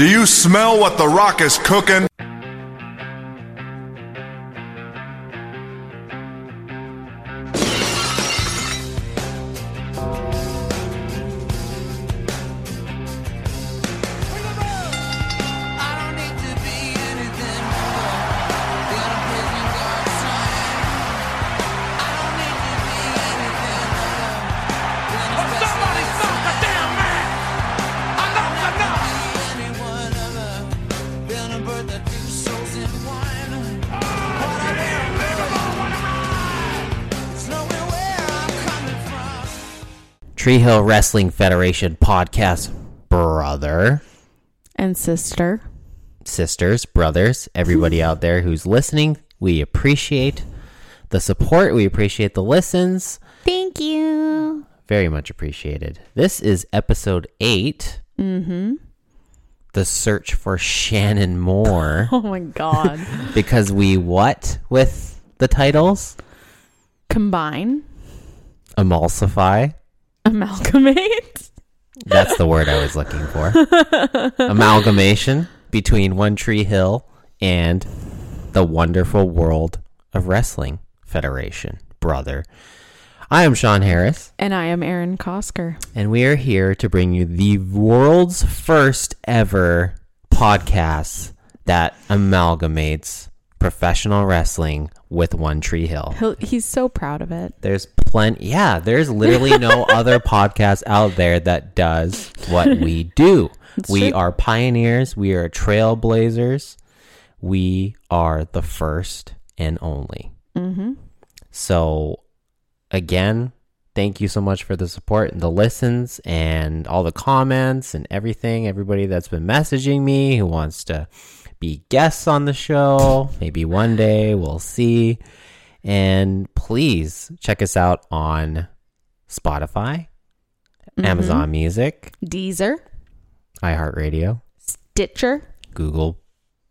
Do you smell what The Rock is cooking? Tree Hill Wrestling Federation podcast, brother, and sister. sisters, brothers, everybody out there who's listening. We appreciate the support. We appreciate the listens. Thank you. Very much appreciated. This is episode 8 Mm-hmm. The search for Shannon Moore. Oh my god. because we what with the titles? Combine, Emulsify. Amalgamate. That's the word I was looking for. Amalgamation between One Tree Hill and the wonderful world of wrestling federation, brother. I am Sean Harris, And I am Erin Kosker. and we are here to bring you the world's first ever podcast that amalgamates professional wrestling with One Tree Hill. He'll, he's so proud of it. There's plenty. Yeah, there's literally no other podcast out there that does what we do. we true. are pioneers. We are trailblazers. We are the first and only. Mm-hmm. So, again, thank you so much for the support and the listens and all the comments and everything. Everybody that's been messaging me who wants to be guests on the show. Maybe one day we'll see. And please check us out on Spotify, Amazon Music, Deezer, iHeartRadio, Stitcher, Google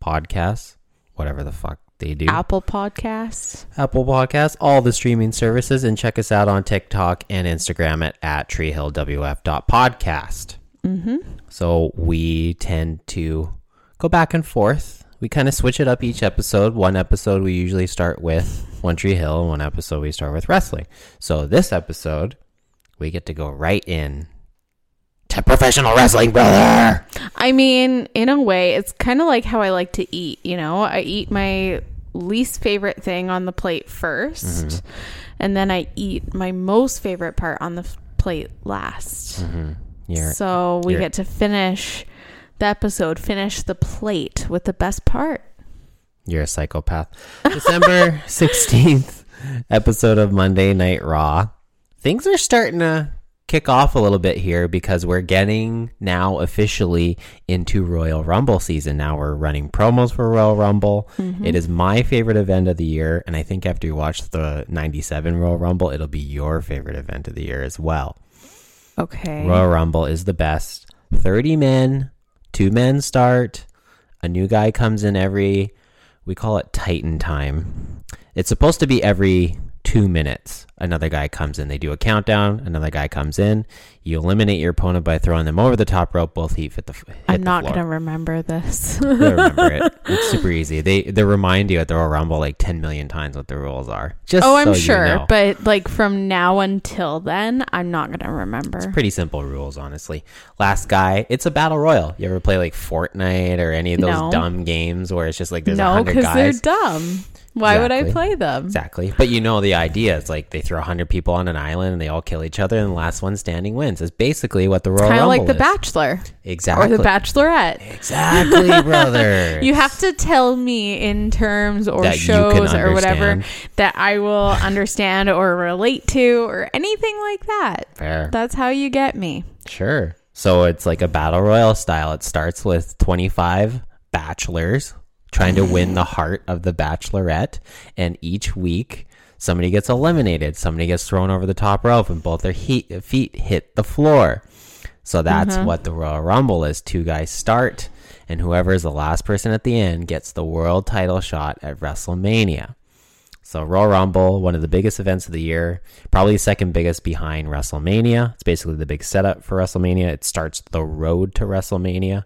Podcasts, whatever the fuck they do. Apple Podcasts. Apple Podcasts, all the streaming services, and check us out on TikTok and Instagram at, at treehillwf.podcast. Mm-hmm. So we tend to go back and forth. We kind of switch it up each episode. One episode we usually start with One Tree Hill, one episode we start with wrestling. So this episode, we get to go right in to professional wrestling, brother. I mean, in a way, it's kind of like how I like to eat. You know, I eat my least favorite thing on the plate 1st mm-hmm. and then I eat my most favorite part on the f- plate last. Mm-hmm. You're, So we get to finish the episode, finish the plate with the best part. You're a psychopath. December 16th episode of Monday Night Raw. Things are starting to kick off a little bit here because we're getting now officially into Royal Rumble season. Now we're running promos for Royal Rumble. Mm-hmm. It is my favorite event of the year. And I think after you watch the 97 Royal Rumble, it'll be your favorite event of the year as well. Okay. Royal Rumble is the best. 30 men, two men start. A new guy comes in every, we call it Titan time. It's supposed to be every two minutes. Another guy comes in. They do a countdown. Another guy comes in. You eliminate your opponent by throwing them over the top rope. Both feet hit the, hit I'm not going to remember this. Remember it. It's super easy. They they remind you at the Royal Rumble like 10 million times what the rules are. Just oh, I'm so you sure. know. But like from now until then, I'm not going to remember. Pretty simple rules, honestly. Last guy, it's a battle royal. You ever play like Fortnite or any of those No. dumb games where it's just like there's no, hundred because they're dumb. Why would I play them? Exactly. But you know the idea. It's like they throw 100 people on an island and they all kill each other and the last one standing wins. Is basically what the Royal Kind of like The is. Bachelor Exactly. or The Bachelorette. Exactly, brother. You have to tell me in terms or That you can shows or whatever understand. that I will understand or relate to or anything like that. Fair. That's how you get me. Sure. So it's like a battle royal style. It starts with 25 bachelors trying to win the heart of the bachelorette. And each week, somebody gets eliminated. Somebody gets thrown over the top rope, and both their he- feet hit the floor. So that's mm-hmm. what the Royal Rumble is. Two guys start, and whoever is the last person at the end gets the world title shot at WrestleMania. So Royal Rumble, one of the biggest events of the year, probably second biggest behind WrestleMania. It's basically the big setup for WrestleMania. It starts the road to WrestleMania.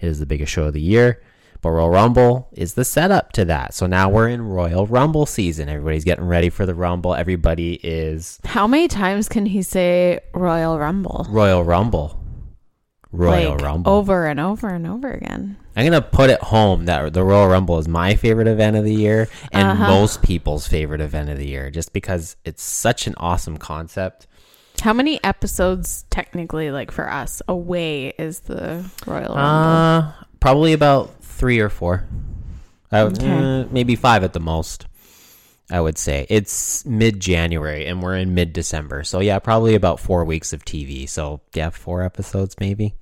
It is the biggest show of the year. But Royal Rumble is the setup to that. So now we're in Royal Rumble season. Everybody's getting ready for the Rumble. Everybody is How many times can he say Royal Rumble? Royal Rumble. Royal like, Rumble. Over and over and over again. I'm gonna put it home that the Royal Rumble is my favorite event of the year and Uh-huh. most people's favorite event of the year, just because it's such an awesome concept. How many episodes, technically, like for us, away is the Royal Rumble? Uh, probably about three or four. I Okay. uh, maybe five at the most. I would say it's mid January and we're in mid December, so yeah, probably about four weeks of TV. So yeah, four episodes maybe.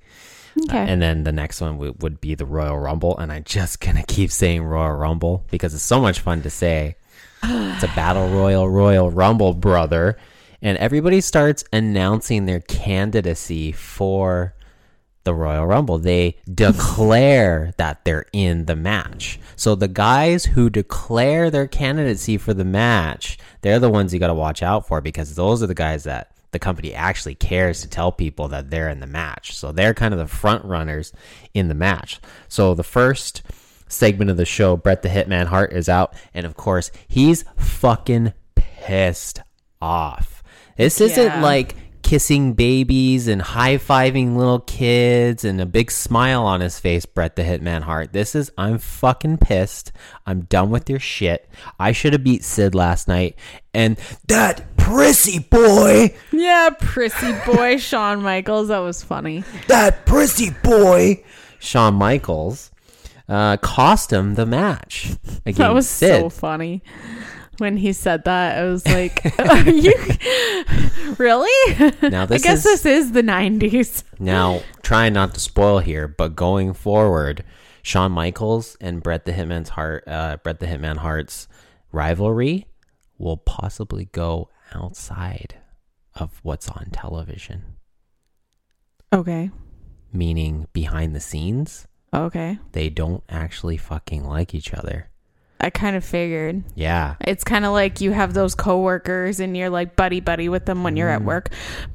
okay. And then the next one w- would be the Royal Rumble. And I'm just going to keep saying Royal Rumble because it's so much fun to say. it's a Battle Royal Royal Rumble, brother. And everybody starts announcing their candidacy for the Royal Rumble. They declare that they're in the match. So the guys who declare their candidacy for the match, they're the ones you got to watch out for because those are the guys that the company actually cares to tell people that they're in the match. So they're kind of the front runners in the match. So the first segment of the show, Bret the Hitman Hart is out, and of course, he's fucking pissed off. This isn't Yeah. like kissing babies and high fiving little kids and a big smile on his face, Bret the Hitman Hart. This is, I'm fucking pissed. I'm done with your shit. I should have beat Sid last night. And that prissy boy, yeah, prissy boy Shawn Michaels. That was funny. that prissy boy, Shawn Michaels, uh, cost him the match against That was Sid. so funny. When he said that, I was like, Are you really? Now I this guess is- this is the 90s. Now, trying not to spoil here, but going forward, Shawn Michaels and Bret the Hitman's Heart, uh, Bret the Hitman Hart's rivalry will possibly go outside of what's on television, Okay. meaning behind the scenes. Okay. They don't actually fucking like each other. I kind of figured. Yeah. It's kind of like you have those coworkers and you're like buddy buddy with them when Mm. you're at work,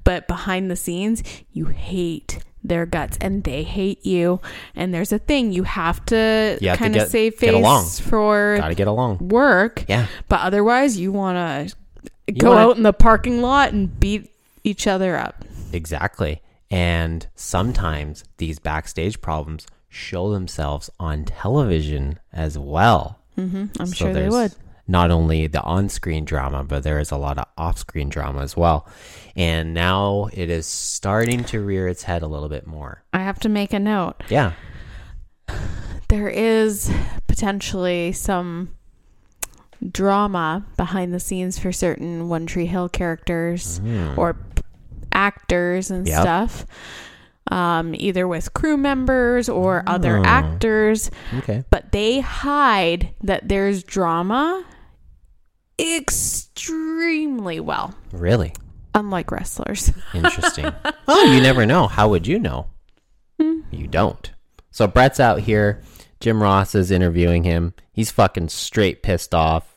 but behind the scenes, you hate their guts and they hate you. And there's a thing you have to You have to kind of get- save get face along. for Gotta get along. work. Yeah. But otherwise, you want to go wanna- out in the parking lot and beat each other up. Exactly. And sometimes these backstage problems show themselves on television as well. Mm-hmm. I'm So sure they would. Not only the on screen drama, but there is a lot of off screen drama as well. And now it is starting to rear its head a little bit more. I have to make a note. Yeah. There is potentially some drama behind the scenes for certain One Tree Hill characters hmm. or p- actors and Yep. stuff. Um, either with crew members or other Oh. actors, Okay. but they hide that there's drama extremely well, Really unlike wrestlers. interesting. well, you never know. How would you know? You don't. So Bret's out here. Jim Ross is interviewing him. He's fucking straight pissed off.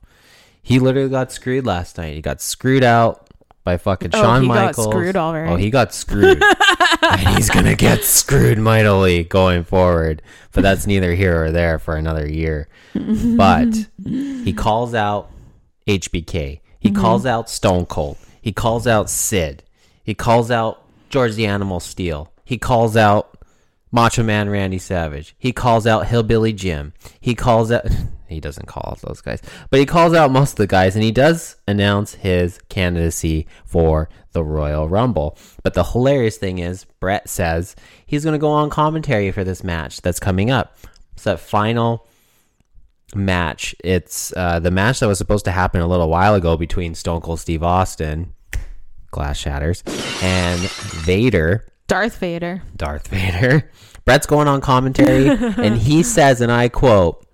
He literally got screwed last night. He got screwed out by fucking Oh, Shawn he got Michaels. screwed all right. Oh, he got screwed. and he's gonna get screwed mightily going forward. But that's neither here or there for another year. But he calls out HBK. He mm-hmm. calls out Stone Cold. He calls out Sid. He calls out George the Animal Steele. He calls out Macho Man Randy Savage. He calls out Hillbilly Jim. He calls out. He doesn't call out those guys, but he calls out most of the guys, and he does announce his candidacy for the Royal Rumble. But the hilarious thing is, Bret says he's going to go on commentary for this match that's coming up. It's that final match. It's uh, the match that was supposed to happen a little while ago between Stone Cold Steve Austin, glass shatters, and Vader. Darth Vader. Darth Vader. Bret's going on commentary, and he says, and I quote,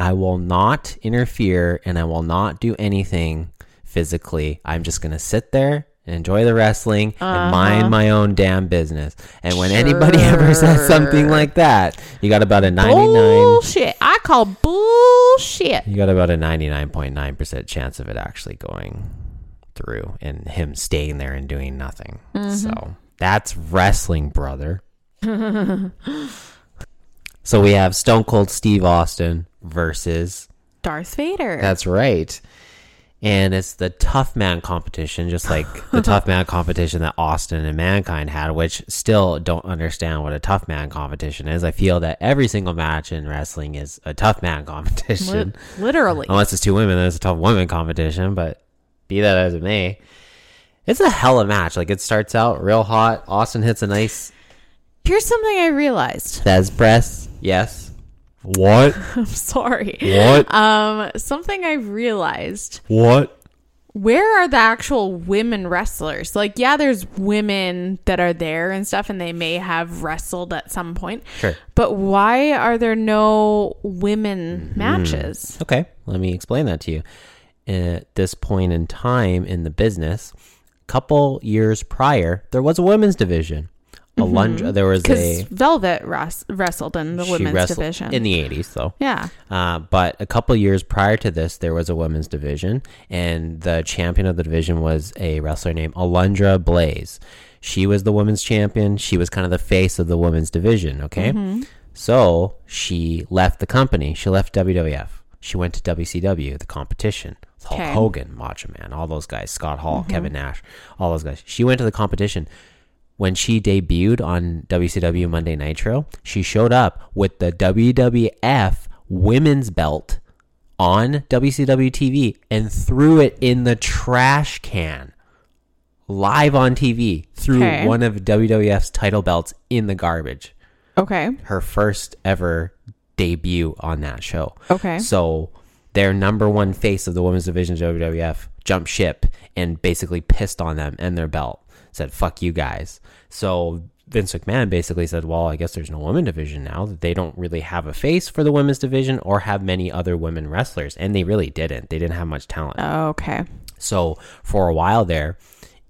I will not interfere and I will not do anything physically. I'm just going to sit there and enjoy the wrestling and uh-huh. mind my own damn business. And when anybody ever says something like that, you got about a 99. Bullshit. I call bullshit. You got about a 99.9% chance of it actually going through and him staying there and doing nothing. Mm-hmm. So that's wrestling, brother. So we have Stone Cold Steve Austin versus Darth Vader. That's right. And it's the tough man competition, just like the tough man competition that Austin and Mankind had, which still don't understand what a tough man competition is. I feel that every single match in wrestling is a tough man competition. Li- literally. Unless it's two women, then it's a tough woman competition. But be that as it may, it's a hell of a match. Like it starts out real hot. Austin hits a nice Here's something I realized. Thesz press. Yes. What? I'm sorry. What? Um, something I've realized. What? Where are the actual women wrestlers? Like, yeah, there's women that are there and stuff, and they may have wrestled at some point. Sure. But why are there no women Mm-hmm. matches? Okay, let me explain that to you. At this point in time in the business, a couple years prior, there was a women's division. Alundra, mm-hmm. there was a Velvet wres- wrestled in the women's division. in the eighties, though. yeah. Uh, but a couple years prior to this, there was a women's division, and the champion of the division was a wrestler named Alundra Blaze. She was the women's champion. She was kind of the face of the women's division. Okay, mm-hmm. so she left the company. She left WWF. She went to WCW, the competition. Hulk Okay. Hogan, Macho Man, all those guys, Scott Hall, mm-hmm. Kevin Nash, all those guys. She went to the competition when she debuted on WCW Monday Nitro, she showed up with the WWF women's belt on WCW TV and threw it in the trash can live on TV, threw Okay. one of WWF's title belts in the garbage. Okay. Her first ever debut on that show. Okay. So their number one face of the women's division of WWF jumped ship and basically pissed on them and their belt. Said "fuck you guys." So Vince McMahon basically said, "Well, I guess there's no women division now. That they don't really have a face for the women's division or have many other women wrestlers, and they really didn't. They didn't have much talent. Okay. So for a while there,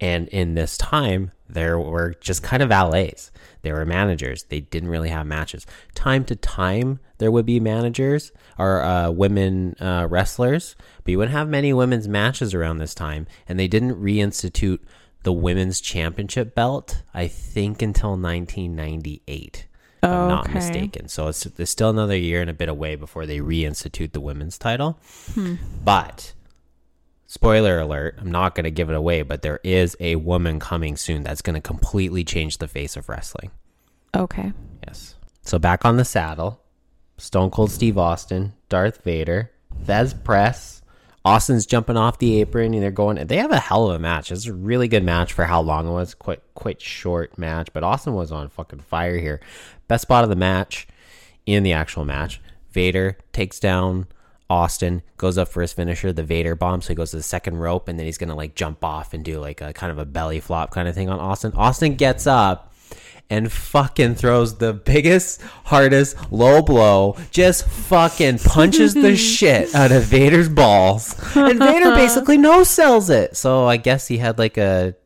and in this time, there were just kind of valets. They were managers. They didn't really have matches. Time to time, there would be managers or uh, women uh, wrestlers, but you wouldn't have many women's matches around this time. And they didn't reinstitute the women's championship belt, I think, until 1998. If I'm not Okay. mistaken. So it's, it's still another year and a bit away before they reinstitute the women's title. Hmm. But spoiler alert, I'm not going to give it away, but there is a woman coming soon that's going to completely change the face of wrestling. Okay. Yes. So back on the saddle, Stone Cold Steve Austin, Darth Vader, Thesz Press. Austin's jumping off the apron and they're going. They have a hell of a match. It's a really good match for how long it was. Quite quite short match, but Austin was on fucking fire here. Best spot of the match in the actual match. Vader takes down Austin, goes up for his finisher, the Vader bomb. So he goes to the second rope and then he's gonna like jump off and do like a kind of a belly flop kind of thing on Austin. Austin gets up and fucking throws the biggest, hardest low blow, just fucking punches the shit out of Vader's balls. And Vader basically no sells it. So I guess he had like a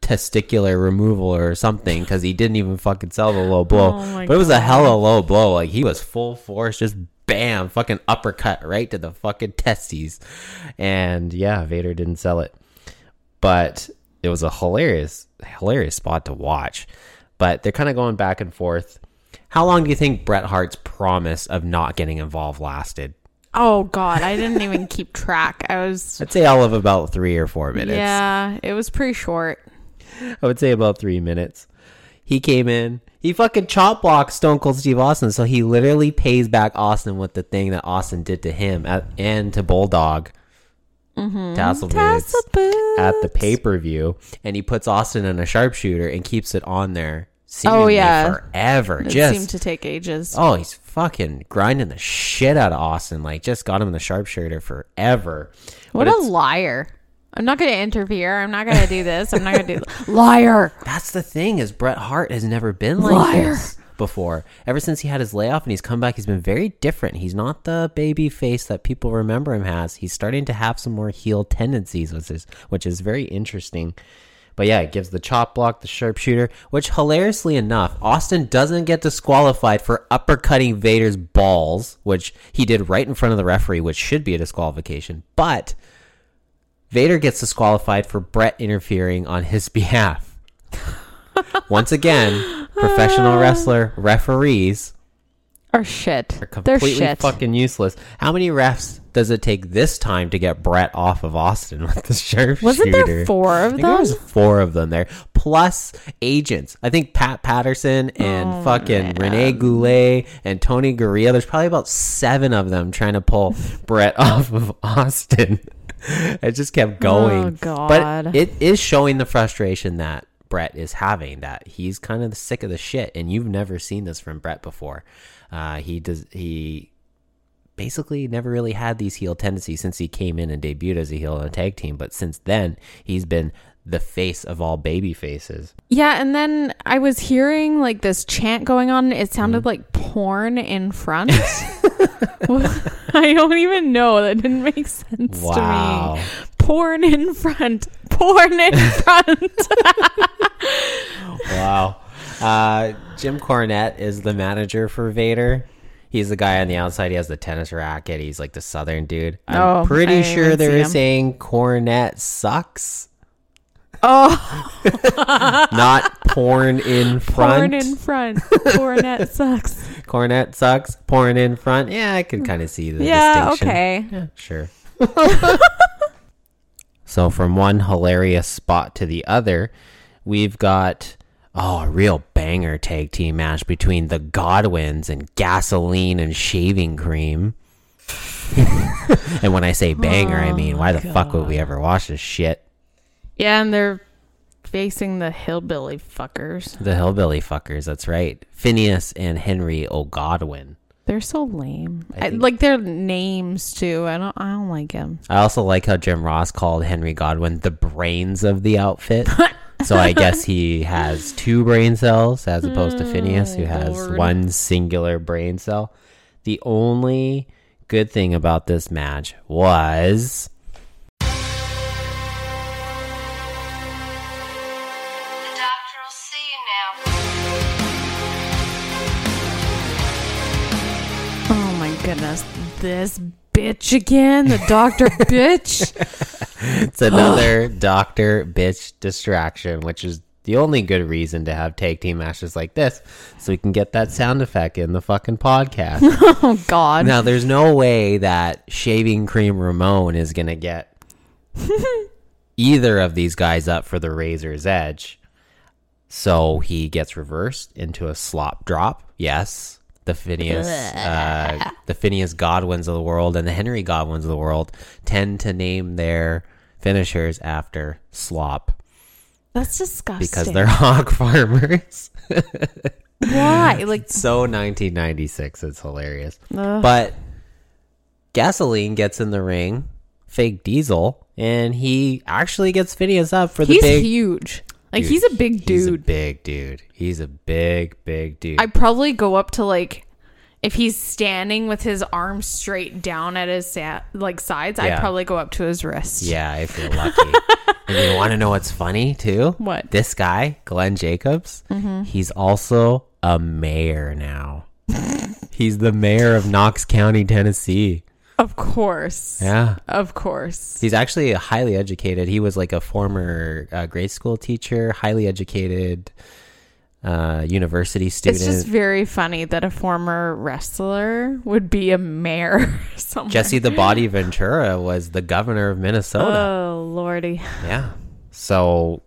testicular removal or something because he didn't even fucking sell the low blow. Oh but it was a hella low blow. Like he was full force, just bam, fucking uppercut right to the fucking testes. And yeah, Vader didn't sell it but it was a hilarious, hilarious spot to watch. But they're kind of going back and forth. How long do you think Bret Hart's promise of not getting involved lasted? Oh God, I didn't even keep track. I was. I'd say all of about three or four minutes. Yeah, it was pretty short. I would say about three minutes. He came in. He fucking chop blocked Stone Cold Steve Austin, so he literally pays back Austin with the thing that Austin did to him at, and to Bulldog. Mm-hmm. Tassel boots. Tassel boots. at the pay per view, and he puts Austin in a sharpshooter and keeps it on there. Oh, yeah. forever. It just seemed to take ages. oh, he's fucking grinding the shit out of Austin. Like just got him in the sharpshooter forever. what But a liar! I'm not going to interfere. I'm not going to do this. I'm not going to do liar. That's the thing is Bret Hart has never been like Liar. this before. Ever since he had his layoff and he's come back, he's been very different. He's not the baby face that people remember him as. He's starting to have some more heel tendencies, which is which is very interesting. But yeah, it gives the chop block, the sharpshooter, which hilariously enough, Austin doesn't get disqualified for uppercutting Vader's balls, which he did right in front of the referee, which should be a disqualification. But Vader gets disqualified for Bret interfering on his behalf. Once again, professional wrestler referees Are shit. They're They're completely shit. fucking useless. How many refs does it take this time to get Bret off of Austin with the sharpshooter? Wasn't there four of I think there them? was four of them there, plus agents. I think Pat Patterson and Oh, fucking Rene Goulet and Tony Garea. There's probably about seven of them trying to pull Bret off of Austin. it just kept oh, going. Oh, God. But it is showing the frustration that Bret is having. That he's kind of sick of the shit, and you've never seen this from Bret before. Uh, he does he basically never really had these heel tendencies since he came in and debuted as a heel in a tag team. But since then, he's been the face of all baby faces. Yeah, and then I was hearing like this chant going on. It sounded Mm-hmm. like porn in front. I don't even know. That didn't make sense Wow. to me. Porn in front. Porn in front. Wow. Uh, Jim Cornette is the manager for Vader. He's the guy on the outside. He has the tennis racket. He's like the southern dude. I'm Oh, pretty didn't sure they're him. saying Cornette sucks, oh, not porn in front. porn in front. Pornette sucks. Cornette sucks. Porn in front. Yeah, I can kind of see the Yeah, distinction. okay. Yeah, sure. so from one hilarious spot to the other, we've got oh a real banger tag team match between the Godwins and Gasoline and Shaving Cream. and when I say banger, I oh mean why the fuck would we ever watch this shit? Yeah, and they're facing the hillbilly fuckers. The hillbilly fuckers. That's right. Phineas and Henry O. Godwin. They're so lame. I I like their names too. I don't. I don't like them. I also like how Jim Ross called Henry Godwin the brains of the outfit. so I guess he has two brain cells as opposed to Phineas, who mm, has Lord. one singular brain cell. The only good thing about this match was The doctor will see you now. Oh my goodness, this bitch again. The doctor bitch. it's another Doctor Bitch distraction, which is the only good reason to have tag team matches like this, so we can get that sound effect in the fucking podcast. Oh God. Now, there's no way that Shaving Cream Ramon is going to get either of these guys up for the Razor's Edge. So he gets reversed into a slop drop. Yes. The Phineas, uh, the Phineas Godwins of the world and the Henry Godwins of the world tend to name their finishers after slop That's disgusting. because they're hog farmers. why? Like so 1996 it's hilarious but gasoline gets in the ring fake diesel and he actually gets phineas up for the he's big huge. Like Dude, he's a big he's a dude. big dude he's a big big dude I probably go up to like if he's standing with his arms straight down at his sa- like sides. Yeah. I'd probably go up to his wrist. yeah if you're lucky and you want to know what's funny too What? Mm-hmm. this guy glenn jacobs he's also a mayor now he's the mayor of knox county tennessee Of course. yeah Of course. He's actually highly educated. He was like a former uh, grade school teacher, highly educated uh, university student. It's just very funny that a former wrestler would be a mayor somewhere. Jesse the Body Ventura was the governor of Minnesota. Oh lordy. yeah. So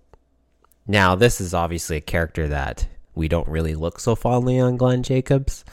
now this is obviously a character that we don't really look so fondly on Glenn Jacobs,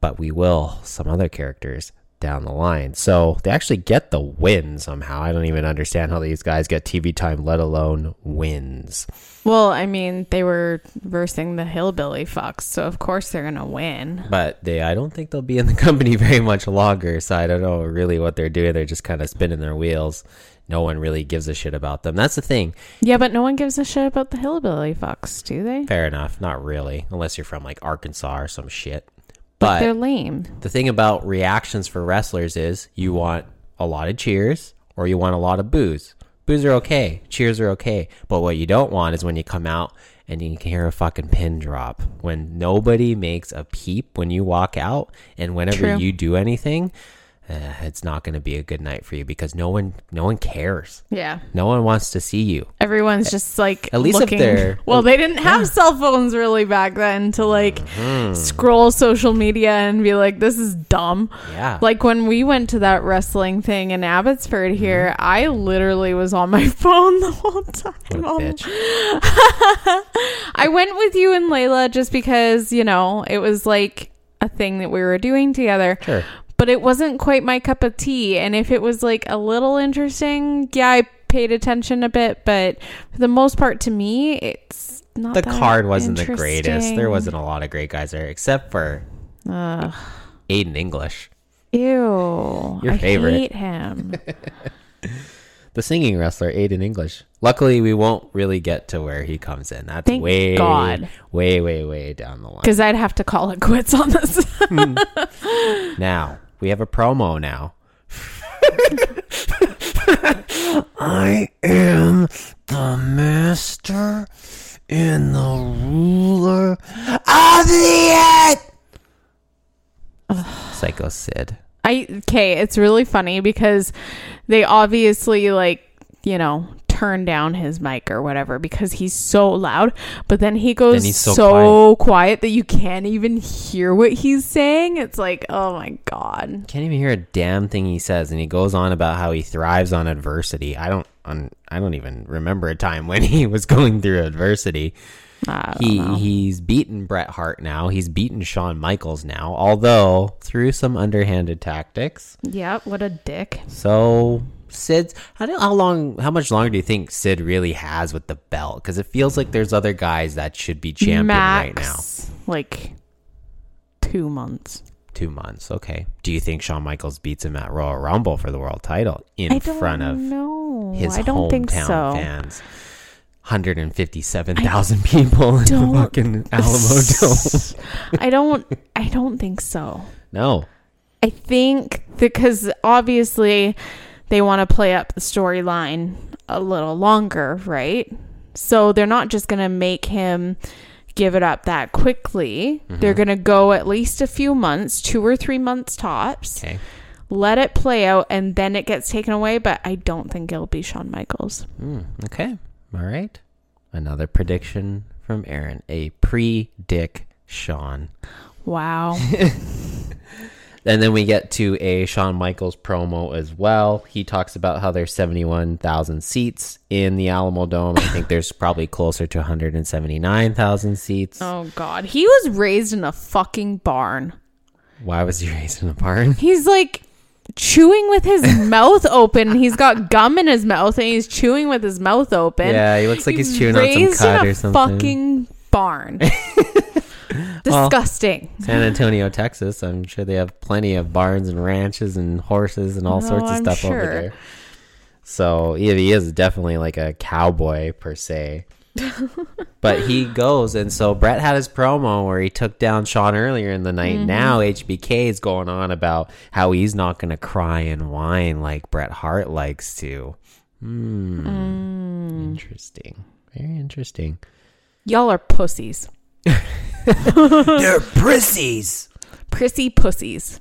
but we will some other characters down the line. So they actually get the win somehow. I don't even understand how these guys get TV time, let alone wins. Well, I mean, they were versing the hillbilly fucks, so of course they're gonna win. But they, I don't think they'll be in the company very much longer. So I don't know really what they're doing. They're just kind of spinning their wheels. No one really gives a shit about them. That's the thing. Yeah, but no one gives a shit about the hillbilly fucks, do they? Fair enough. Not really, unless you're from like Arkansas or some shit. But they're lame. the thing about reactions for wrestlers is you want a lot of cheers or you want a lot of boos. Boos are okay. Cheers are okay. But what you don't want is when you come out and you can hear a fucking pin drop. When nobody makes a peep when you walk out and whenever True. you do anything, eh, it's not going to be a good night for you because no one, no one cares. Yeah. No one wants to see you. Everyone's just like At least if they're- well, they didn't have cell phones really back then to like Mm-hmm. scroll social media and be like, "This is dumb." Yeah. Like when we went to that wrestling thing in Abbotsford here, Mm-hmm. I literally was on my phone the whole time. Oh, bitch. I went with you and Layla just because you know it was like a thing that we were doing together. Sure. But it wasn't quite my cup of tea. And if it was like a little interesting, yeah, I paid attention a bit. But for the most part, to me, it's not. The card wasn't the greatest. There wasn't a lot of great guys there, except for Ugh. Aiden English. Ew. Your I favorite. hate him. the singing wrestler Aiden English. Luckily, we won't really get to where he comes in. That's Thank way, God. way, way, way down the line. Because I'd have to call it quits on this. Hmm. Now we have a promo. Now I am the master and the ruler of the earth. Psycho Sid. I okay, it's really funny because they obviously like, you know, turn down his mic or whatever because he's so loud, but then he goes Then so so, quiet. that you can't even hear what he's saying. It's like, oh my god. Can't even hear a damn thing he says, and he goes on about how he thrives on adversity. I don't, un, I don't even remember a time when he was going through adversity. He know. he's beaten Bret Hart now. He's beaten Shawn Michaels now, although through some underhanded tactics. Yep, what a dick. So Sid's how do, how long how much longer do you think Sid really has with the belt? Because it feels like there's other guys that should be champion right now. Like two months. Two months, okay. Do you think Shawn Michaels beats him at Royal Rumble for the world title in I don't front of know. his I don't think hometown so. fans? 157,000 people in the fucking Alamo Dome. I don't I don't think so. No. I think because obviously they want to play up the storyline a little longer, right? So they're not just going to make him give it up that quickly. Mm-hmm. They're going to go at least a few months, two or three months tops. Okay. Let it play out and then it gets taken away, but I don't think it'll be Shawn Michaels. Mm, okay. All right. Another prediction from Erin. A pre-dick Sean. Wow. And then we get to a Shawn Michaels promo as well. He talks about how there's 71,000 seats in the Alamodome. I think there's probably closer to 179,000 seats. oh god. He was raised in a fucking barn. Why was he raised in a barn? He's like chewing with his mouth open. He's got gum in his mouth and he's chewing with his mouth open. Yeah, he looks like he's chewing on some raised in a or something. Fucking barn. Disgusting. San Antonio, Texas. I'm sure they have plenty of barns and ranches and horses and all No, sorts of I'm stuff over there. So yeah, he is definitely like a cowboy per se. but he goes, and so Bret had his promo where he took down Shawn earlier in the night. Mm-hmm. Now HBK is going on about how he's not going to cry and whine like Bret Hart likes to. Hmm. Mm. Interesting. Very interesting. Y'all are pussies. They're prissies. Prissy pussies.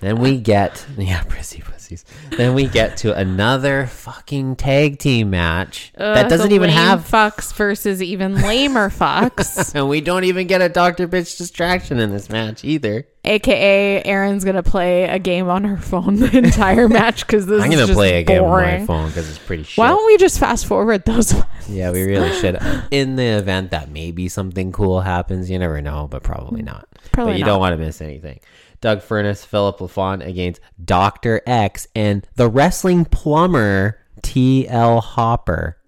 Then we get yeah, prissy pussies. Then we get to another fucking tag team match that doesn't even lame have, fucks versus even lamer fucks. and we don't even get a Doctor Bitch distraction in this match either. AKA Erin's gonna play a game on her phone the entire match because this I'm is gonna just play a game on my phone because it's pretty shit. Why don't we just fast forward those ones? yeah, we really should. In the event that maybe something cool happens, you never know, but probably mm, not. Probably but you not. don't want to miss anything. Doug Furnace, Philip LaFon against Doctor X and the wrestling plumber T.L. Hopper.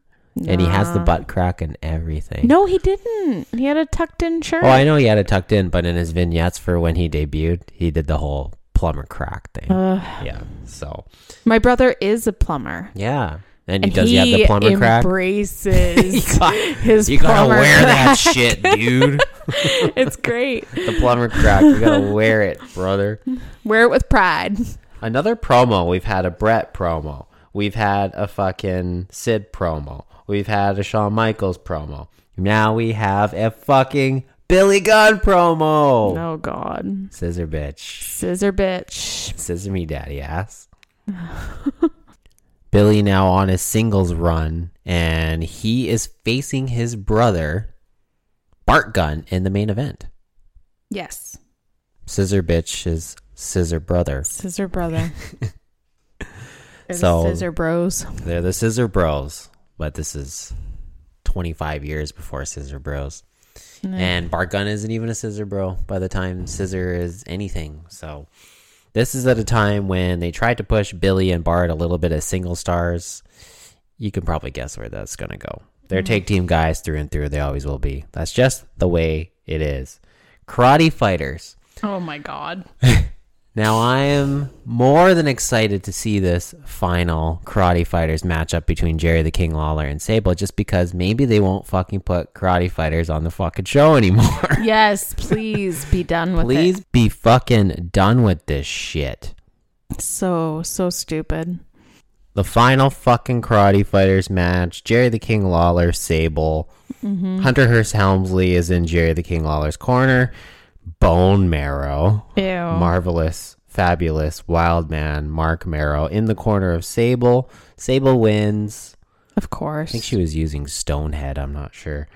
And he has the butt crack and everything. No, he didn't. He had a tucked in shirt. Oh, I know he had it tucked in, but in his vignettes for when he debuted, he did the whole plumber crack thing. yeah. So My brother is a plumber. yeah, and, And does he have the plumber crack? embraces got- his You gotta plumber wear that shit, dude. it's great. the plumber crack. You gotta wear it, brother. Wear it with pride. Another promo. We've had a Bret promo. We've had a fucking Sid promo. We've had a Shawn Michaels promo. Now we have a fucking Billy Gunn promo. Oh God, Scissor bitch. scissor bitch. Scissor me, daddy ass. Billy now on his singles run, and he is facing his brother, Bart Gunn, in the main event. Yes, Scissor bitch is scissor brother. scissor brother. They're So- the scissor bros. They're the scissor bros, but this is 25 years before scissor bros. And Bart Gunn isn't even a scissor bro by the time scissor is anything. So this is at a time when they tried to push Billy and Bart a little bit as single stars. You can probably guess where that's going to go. They're mm. tag team guys through and through. They always will be. That's just the way it is. Karate fighters. Oh my God. Now I am more than excited to see this final Karate Fighters matchup between Jerry the King Lawler and Sable just because maybe they won't fucking put Karate Fighters on the fucking show anymore. Yes, please be done with Please be fucking done with this shit. So so stupid. The final fucking Karate Fighters match Jerry the King Lawler, Sable. Mm-hmm. Hunter Hearst Helmsley is in Jerry the King Lawler's corner. Bone Marrow. Ew. marvelous, fabulous, wild man, Marc Mero in the corner of Sable. Sable wins. of course. I think she was using Stonehead. I'm not sure.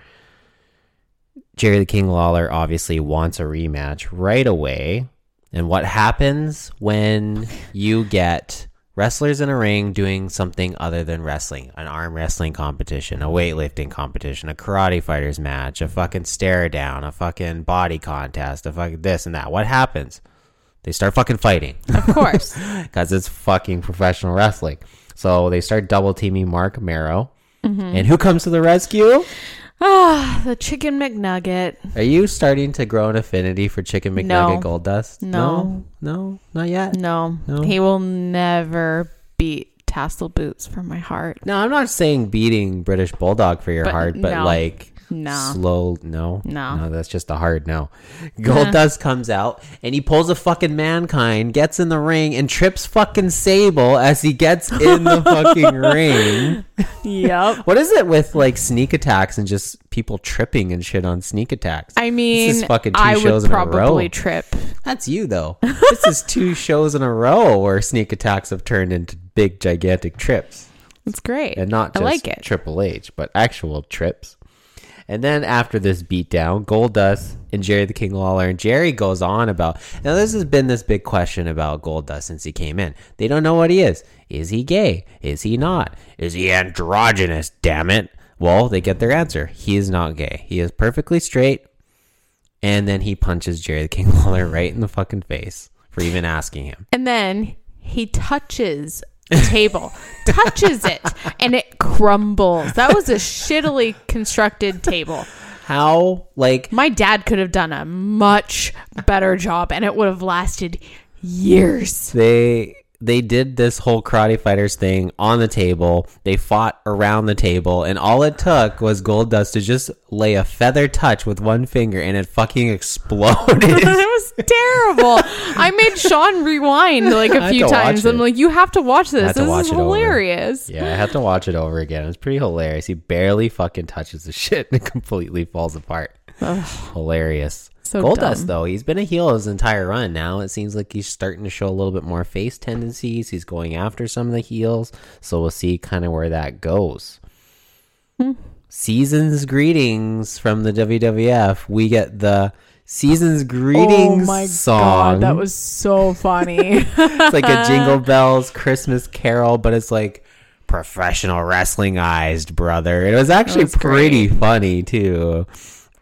Jerry the King Lawler obviously wants a rematch right away. And what happens when you get wrestlers in a ring doing something other than wrestling? An arm wrestling competition, a weightlifting competition, a karate fighters match, a fucking stare down, a fucking body contest, a fucking this and that. What happens? They start fucking fighting of course. because it's fucking professional wrestling. So they start double teaming Marc Mero. Mm-hmm. And who comes to the rescue? Ah, the chicken McNugget. Are you starting to grow an affinity for Chicken McNugget No. Goldust? No. no, no, not yet. No, No? he will never beat Tassel Boots from my heart. No, I'm not saying beating British Bulldog for your But heart, but no. like No. slow. No, No. no, that's just a hard no. Goldust comes out and he pulls a fucking mankind, gets in the ring, and trips fucking Sable as he gets in the fucking ring. Yep. What is it with like sneak attacks and just people tripping and shit on sneak attacks? I mean, this is fucking two I shows would in a row. probably trip. That's you though. this is two shows in a row where sneak attacks have turned into big gigantic trips, It's great. and not I just like it. Triple H, but actual trips. And then after this beatdown, Goldust and Jerry the King Lawler and Jerry goes on about now. This has been this big question about Goldust since he came in. They don't know what he is. Is he gay? Is he not? Is he androgynous? Damn it! Well, they get their answer. He is not gay. He is perfectly straight. And then he punches Jerry the King Lawler right in the fucking face for even asking him. And then he touches table, touches it, and it crumbles. That was a shittily constructed table. How like My dad could have done a much better job, and it would have lasted years. they they did this whole karate fighters thing on the table. They fought around the table, and all it took was Goldust to just lay a feather touch with one finger, and it fucking exploded. it was terrible. I made Sean rewind like a few times. I'm like, you have to watch this. This watch is it over. hilarious. yeah, I had to watch it over again. It's pretty hilarious. He barely fucking touches the shit, and it completely falls apart. Hilarious. So Goldust dumb. though, he's been a heel his entire run. Now it seems like he's starting to show a little bit more face tendencies. He's going after some of the heels, so we'll see kind of where that goes. Hmm. Seasons greetings from the WWF. We get the seasons greetings oh my song. god, that was so funny. it's like a Jingle Bells Christmas Carol, but it's like professional wrestling eyes, brother. It was actually was pretty funny too.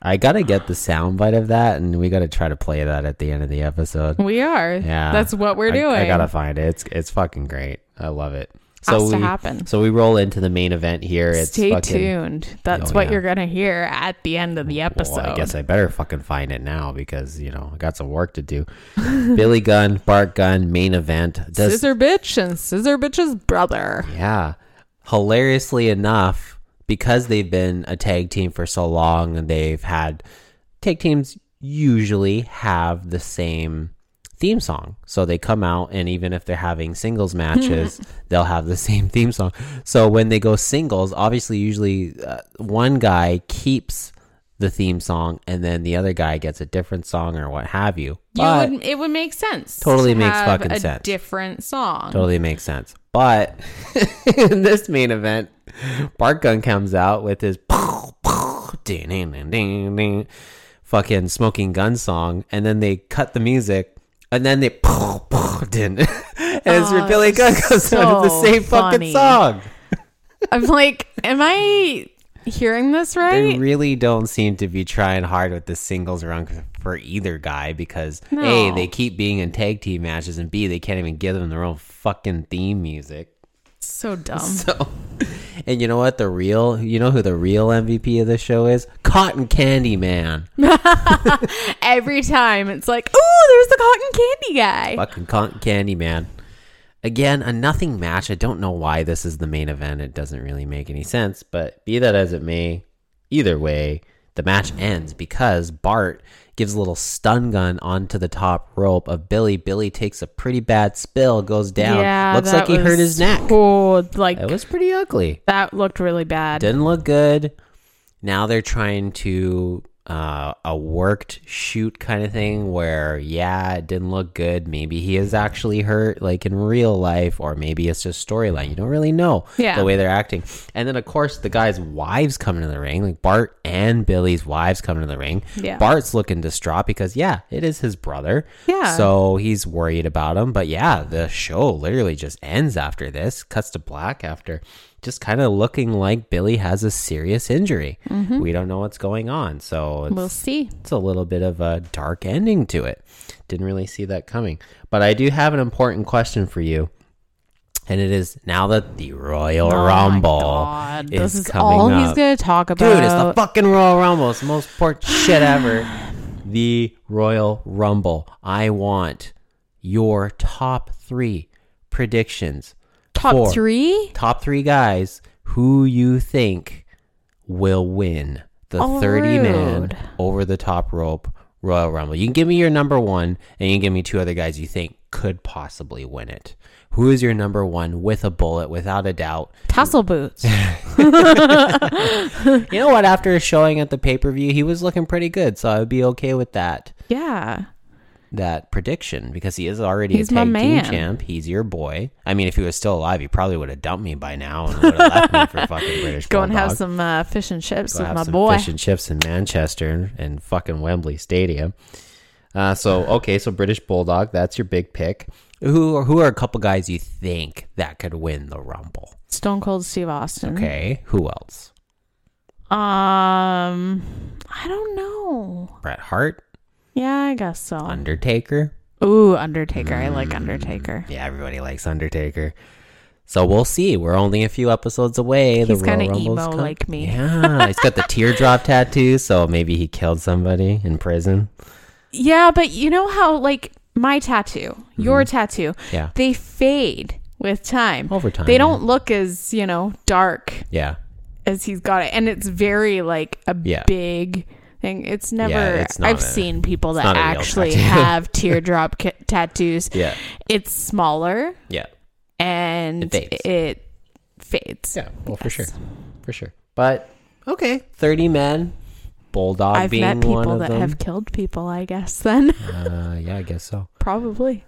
I gotta get the soundbite of that, and we gotta try to play that at the end of the episode. we are. Yeah, That's what we're I- doing. I, gotta find it. It's it's fucking great. I love it. So Has to we happen. so we roll into the main event here. It's Stay fucking, tuned. That's Oh, what yeah. you're gonna hear at the end of the episode. Well, I guess I better fucking find it now because you know I got some work to do. Billy Gunn, Bart Gunn, main event. Does Scissor Bitch and Scissor Bitch's brother. Yeah. Hilariously enough, because they've been a tag team for so long and they've had tag teams usually have the same theme song. So they come out and even if they're having singles matches, they'll have the same theme song. So when they go singles, obviously usually uh, one guy keeps the theme song, and then the other guy gets a different song or what have you. You But would, it would make sense. Totally to makes fucking a sense. Different song. totally makes sense. But in this main event, Bart Gunn comes out with his ding, ding, ding, ding, ding, fucking smoking gun song, and then they cut the music, and then they ding, and it's Billy Gunn comes out with the so same fucking song. I'm like, am I hearing this right. They really don't seem to be trying hard with the singles run for either guy because A, they keep being in tag team matches, and B, they can't even give them their own fucking theme music. so dumb. So, and you know what? The real, you know who the real MVP of the show is? Cotton Candy Man. Every time it's like, oh, there's the cotton candy guy. Fucking Cotton Candy Man. Again, a nothing match. I don't know why this is the main event. It doesn't really make any sense, but be that as it may, either way, the match ends because Bart gives a little stun gun onto the top rope of Billy. Billy takes a pretty bad spill, goes down. Yeah, Looks like he hurt his neck. Oh, like It was pretty ugly. that looked really bad. didn't look good. Now they're trying to uh, a worked shoot kind of thing where yeah, it didn't look good. Maybe he is actually hurt, like in real life, or maybe it's just storyline. You don't really know Yeah. the way they're acting. And then of course the guys' wives come into the ring, like Bart and Billy's wives come into the ring. Yeah. Bart's looking distraught because yeah, it is his brother. Yeah. So he's worried about him. But yeah, the show literally just ends after this, cuts to black after just kind of looking like Billy has a serious injury. Mm-hmm. We don't know what's going on. So it's, We'll see. it's a little bit of a dark ending to it. Didn't really see that coming. But I do have an important question for you. And it is now that the Royal Oh Rumble God, is this is coming all up. he's gonna talk about. Dude, it's the fucking Royal Rumble. It's the most important shit ever. The Royal Rumble. I want your top three predictions. Top for three. Top three guys who you think will win the Oh, 30 man over the top rope Royal Rumble. You can give me your number one, and you can give me two other guys you think could possibly win it. Who is your number one with a bullet, without a doubt? Tassel boots. You know what? After showing at the pay per view, he was looking pretty good, so I would be okay with that yeah. That prediction because he is already He's a tag team champ. He's your boy. I mean, if he was still alive, he probably would have dumped me by now and would have left me for fucking British. Go and have some uh, fish and chips Go with my boy. fish and chips in Manchester and fucking Wembley Stadium. Uh, so okay, so British Bulldog, that's your big pick. Who who are a couple guys you think that could win the Rumble? Stone Cold Steve Austin. Okay, who else? Um, I don't know. Bret Hart, Yeah, I guess so. Undertaker. Ooh, Undertaker. I Mm. like Undertaker. Yeah, everybody likes Undertaker. So we'll see. We're only a few episodes away. The He's kinda emo com- like me. Yeah, he's got the teardrop tattoo, so maybe he killed somebody in prison. Yeah, but you know how like my tattoo, your tattoo, Mm-hmm. Yeah. they fade with time. Over time, They don't look as, you know, dark Yeah, as he's got it. And it's very like a Yeah. big thing. It's never it's I've a- seen people that not a real actually have teardrop ca- tattoos. yeah, It's smaller yeah, and It fades. it fades. yeah. Well, for sure, for sure. But okay, thirty men. Bulldog I've being met one people of that them. have killed people, I guess then. Uh, yeah, I guess so. Probably.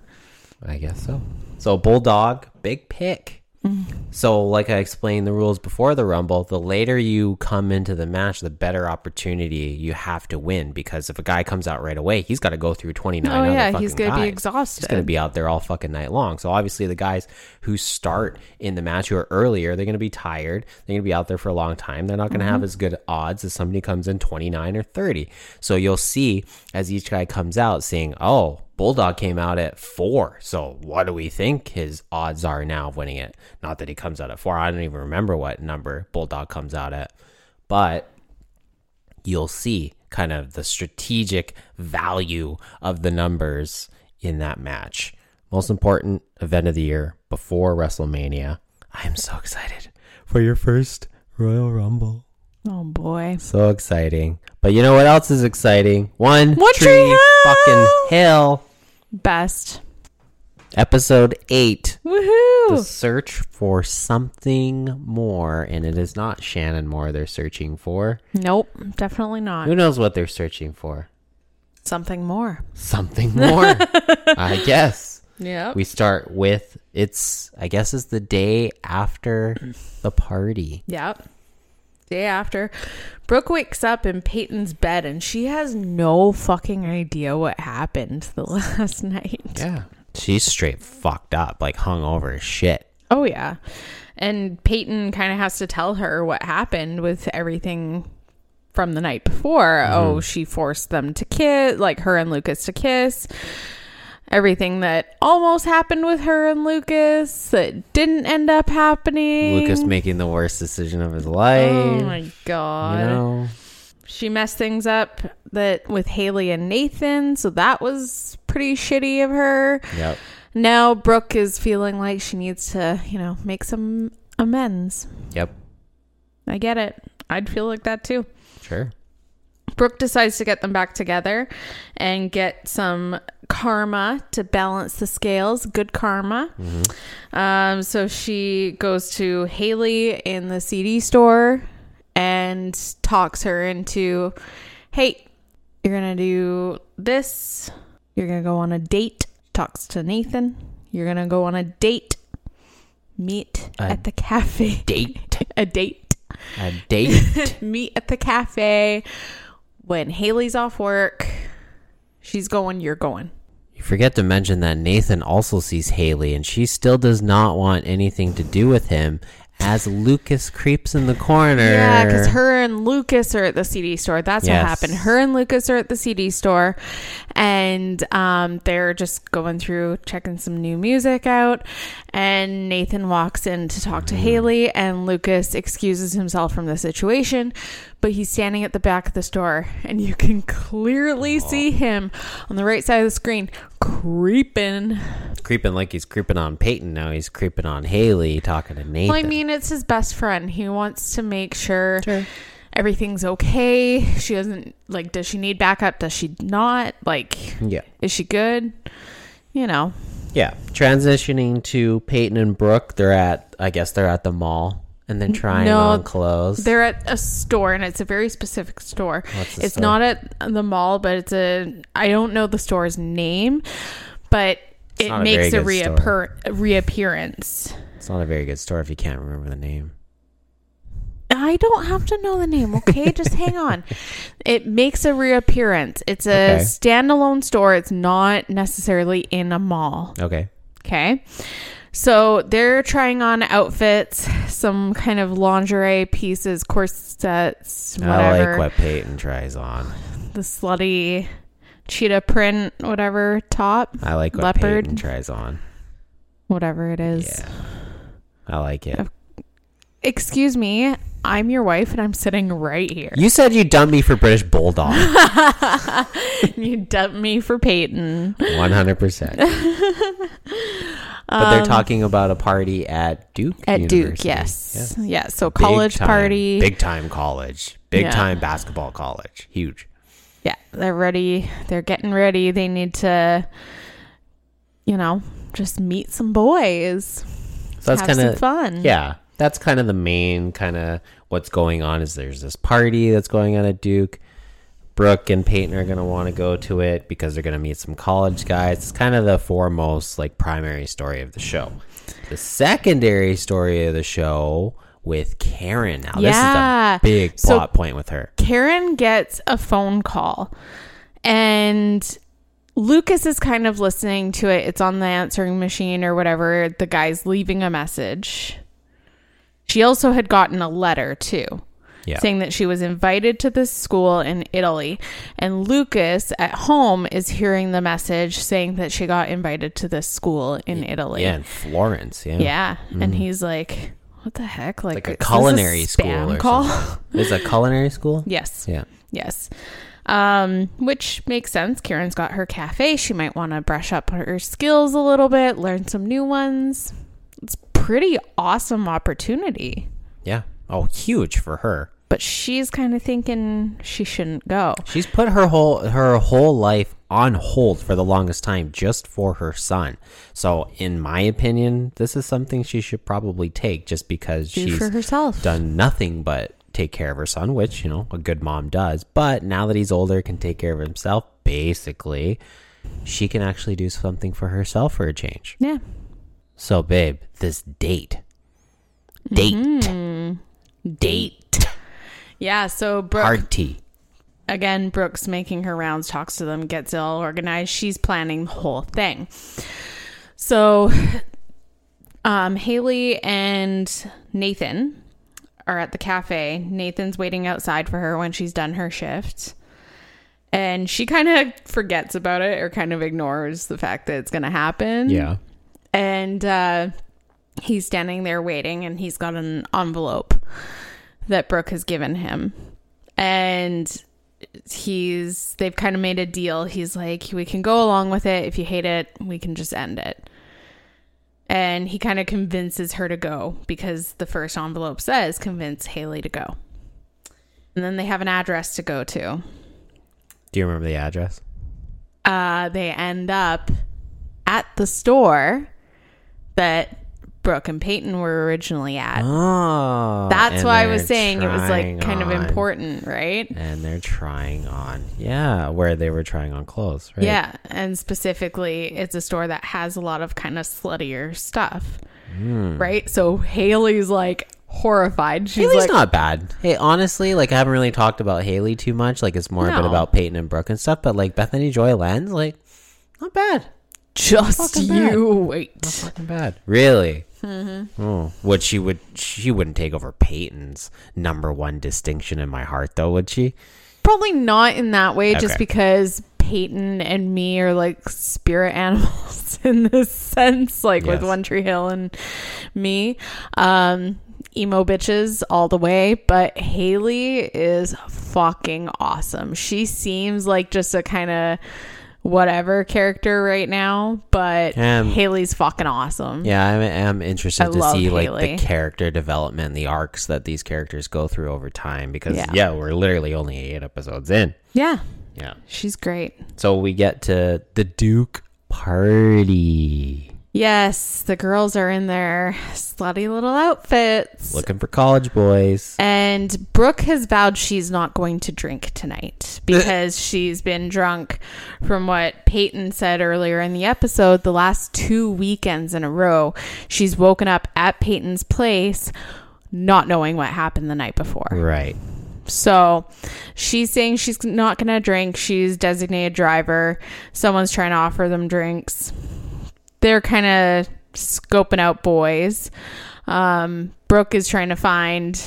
I guess so. So Bulldog, big pick. So, like I explained the rules before the Rumble, the later you come into the match, the better opportunity you have to win. Because if a guy comes out right away, he's got to go through twenty nine. Oh, other yeah, he's gonna be exhausted. He's going to be out there all fucking night long. So obviously, the guys who start in the match who are earlier, they're going to be tired. They're going to be out there for a long time. They're not going to Mm-hmm. have as good odds as somebody comes in twenty nine or thirty. So you'll see as each guy comes out, saying, "Oh." Bulldog came out at four. So what do we think his odds are now of winning it? Not that he comes out at four. I don't even remember what number Bulldog comes out at. But you'll see kind of the strategic value of the numbers in that match. Most important event of the year before WrestleMania. I am so excited for your first Royal Rumble. Oh boy. So exciting. But you know what else is exciting? One, One tree, Tree Hill! fucking hill. Best. Episode 8 Woohoo! The search for something more, and it is not Shannon Moore they're searching for. Nope, definitely not. Who knows what they're searching for? Something more. Something more, I guess. Yeah. We start with it's, I guess, it's the day after the party. Yep. Day after, Brooke wakes up in Peyton's bed and she has no fucking idea what happened the last night. Yeah. She's straight fucked up, like hung over as shit. Oh, yeah. And Peyton kind of has to tell her what happened with everything from the night before. Mm-hmm. Oh, she forced them to kiss, like her and Lucas to kiss. Everything that almost happened with her and Lucas that didn't end up happening. Lucas making the worst decision of his oh life. Oh my god. you know? she messed things up that with Haley and Nathan, so that was pretty shitty of her. Yep. Now Brooke is feeling like she needs to, you know, make some amends. Yep. I get it. I'd feel like that too. Sure. Brooke decides to get them back together and get some karma to balance the scales. Good karma. Um, so she goes to Haley in the CD store and talks her into, hey, you're going to do this. You're going to go on a date. Talks to Nathan. You're going to go on a date. Meet A at the cafe. Date. a date A date. meet at the cafe when Haley's off work. She's going, you're going. You forget to mention that Nathan also sees Haley and she still does not want anything to do with him as Lucas creeps in the corner. Yeah, because her and Lucas are at the CD store. That's Yes. what happened. Her and Lucas are at the CD store, and um, they're just going through checking some new music out. And Nathan walks in to talk to Haley, and Lucas excuses himself from the situation, but he's standing at the back of the store, and you can clearly see him on the right side of the screen creeping. creeping like he's creeping on Peyton. Now he's creeping on Haley, talking to Nathan. Well, I mean, it's his best friend. He wants to make sure, everything's okay. She doesn't like. Does she need backup? Does she not? Like, yeah. is she good? You know. Yeah. Transitioning to Peyton and Brooke, they're at, I guess they're at the mall and then trying No, on clothes. They're at a store, and it's a very specific store. What's the it's store? not at the mall, but it's a. I don't know the store's name, but it not a makes a, reappear- reappearance. It's not a very good store if you can't remember the name. I don't have to know the name, okay? Just hang on. It makes a reappearance. It's a Okay. standalone store. It's not necessarily in a mall, Okay. okay? So they're trying on outfits, some kind of lingerie pieces, corsets, I like what Peyton tries on. the slutty cheetah print, whatever top, I like what Leopard. Peyton tries on. whatever it is. Yeah. I like it. Excuse me, I'm your wife and I'm sitting right here. You said you dumped me for British Bulldog. you dumped me for Peyton. 100%. but they're talking about a party at Duke Um, At Duke, University. yes. Yeah. Yeah, so college time- party. Big time college. Big Yeah. time basketball college. Huge. Yeah, they're ready. They're getting ready. They need to, you know, just meet some boys. So that's kind of fun. Yeah, that's kind of the main kind of what's going on. Is there's this party that's going on at Duke. Brooke and Peyton are going to want to go to it because they're going to meet some college guys. It's kind of the foremost like primary story of the show. The secondary story of the show with Karen. Now Yeah. this is a big So- plot point with her. Karen gets a phone call and Lucas is kind of listening to it. It's on the answering machine or whatever. The guy's leaving a message. She also had gotten a letter too. Yeah. saying that she was invited to this school in Italy. And Lucas at home is hearing the message saying that she got invited to this school in Italy. Yeah, in Florence. Yeah. Yeah. And he's like, what the heck? Like, Like a culinary school spam or call? something. Is a culinary school? yes. Yeah. Yes. Um, which makes sense. Karen's got her cafe. She might want to brush up her skills a little bit, learn some new ones. Pretty awesome opportunity. Yeah. Oh, huge for her. But she's kind of thinking she shouldn't go. She's put her whole her whole life on hold for the longest time just for her son. So, in my opinion, this is something she should probably take just because Do she's for herself. done nothing but take care of her son, which, you know, a good mom does. But now that he's older, can take care of himself, basically, she can actually do something for herself for a change. Yeah. So, babe, this date. Date. Mm-hmm. Date. Yeah. So Brooke Hard T. again, Brooke's making her rounds, talks to them, gets it all organized. She's planning the whole thing. So, um, Haley and Nathan are at the cafe. Nathan's waiting outside for her when she's done her shift. And she kind of forgets about it or kind of ignores the fact that it's going to happen. Yeah. And uh, he's standing there waiting, and he's got an envelope that Brooke has given him. And he's, they've kind of made a deal. He's like, we can go along with it. If you hate it, we can just end it. And he kind of convinces her to go because the first envelope says convince Haley to go. And then they have an address to go to. Do you remember the address? uh, they end up at the store that Brooke and Peyton were originally at. Oh. That's why I was saying it was like kind of important, right? And they're trying on. Yeah, where they were trying on clothes, right? Yeah, and specifically, it's a store that has a lot of kind of sluttier stuff, Hmm. right? So Haley's like horrified. She's Haley's like, not bad. Hey, honestly, like I haven't really talked about Haley too much. Like it's more a bit about Peyton and Brooke and stuff. But like Bethany Joy Lenz, like not bad. Just fucking bad. you wait. Not bad. Really? Mm-hmm. Oh, would she would she wouldn't take over Peyton's number one distinction in my heart though? Would she? Probably not in that way, just because Peyton and me are like spirit animals in this sense, like with Yes. One Tree Hill and me. Um, emo bitches all the way, but Haley is fucking awesome. She seems like just a kind of whatever character right now, but Um, Haley's fucking awesome. Yeah, I'm, I'm interested I to see like the character development, the arcs that these characters go through over time. Because Yeah. yeah, we're literally only eight episodes in. Yeah, Yeah. she's great. So we get to the Duke party. Yes, the girls are in their slutty little outfits. Looking for college boys. And Brooke has vowed she's not going to drink tonight because she's been drunk from what Peyton said earlier in the episode. The last two weekends in a row, she's woken up at Peyton's place not knowing what happened the night before. Right. So she's saying she's not going to drink. She's designated driver. Someone's trying to offer them drinks. They're kind of scoping out boys. Um, Brooke is trying to find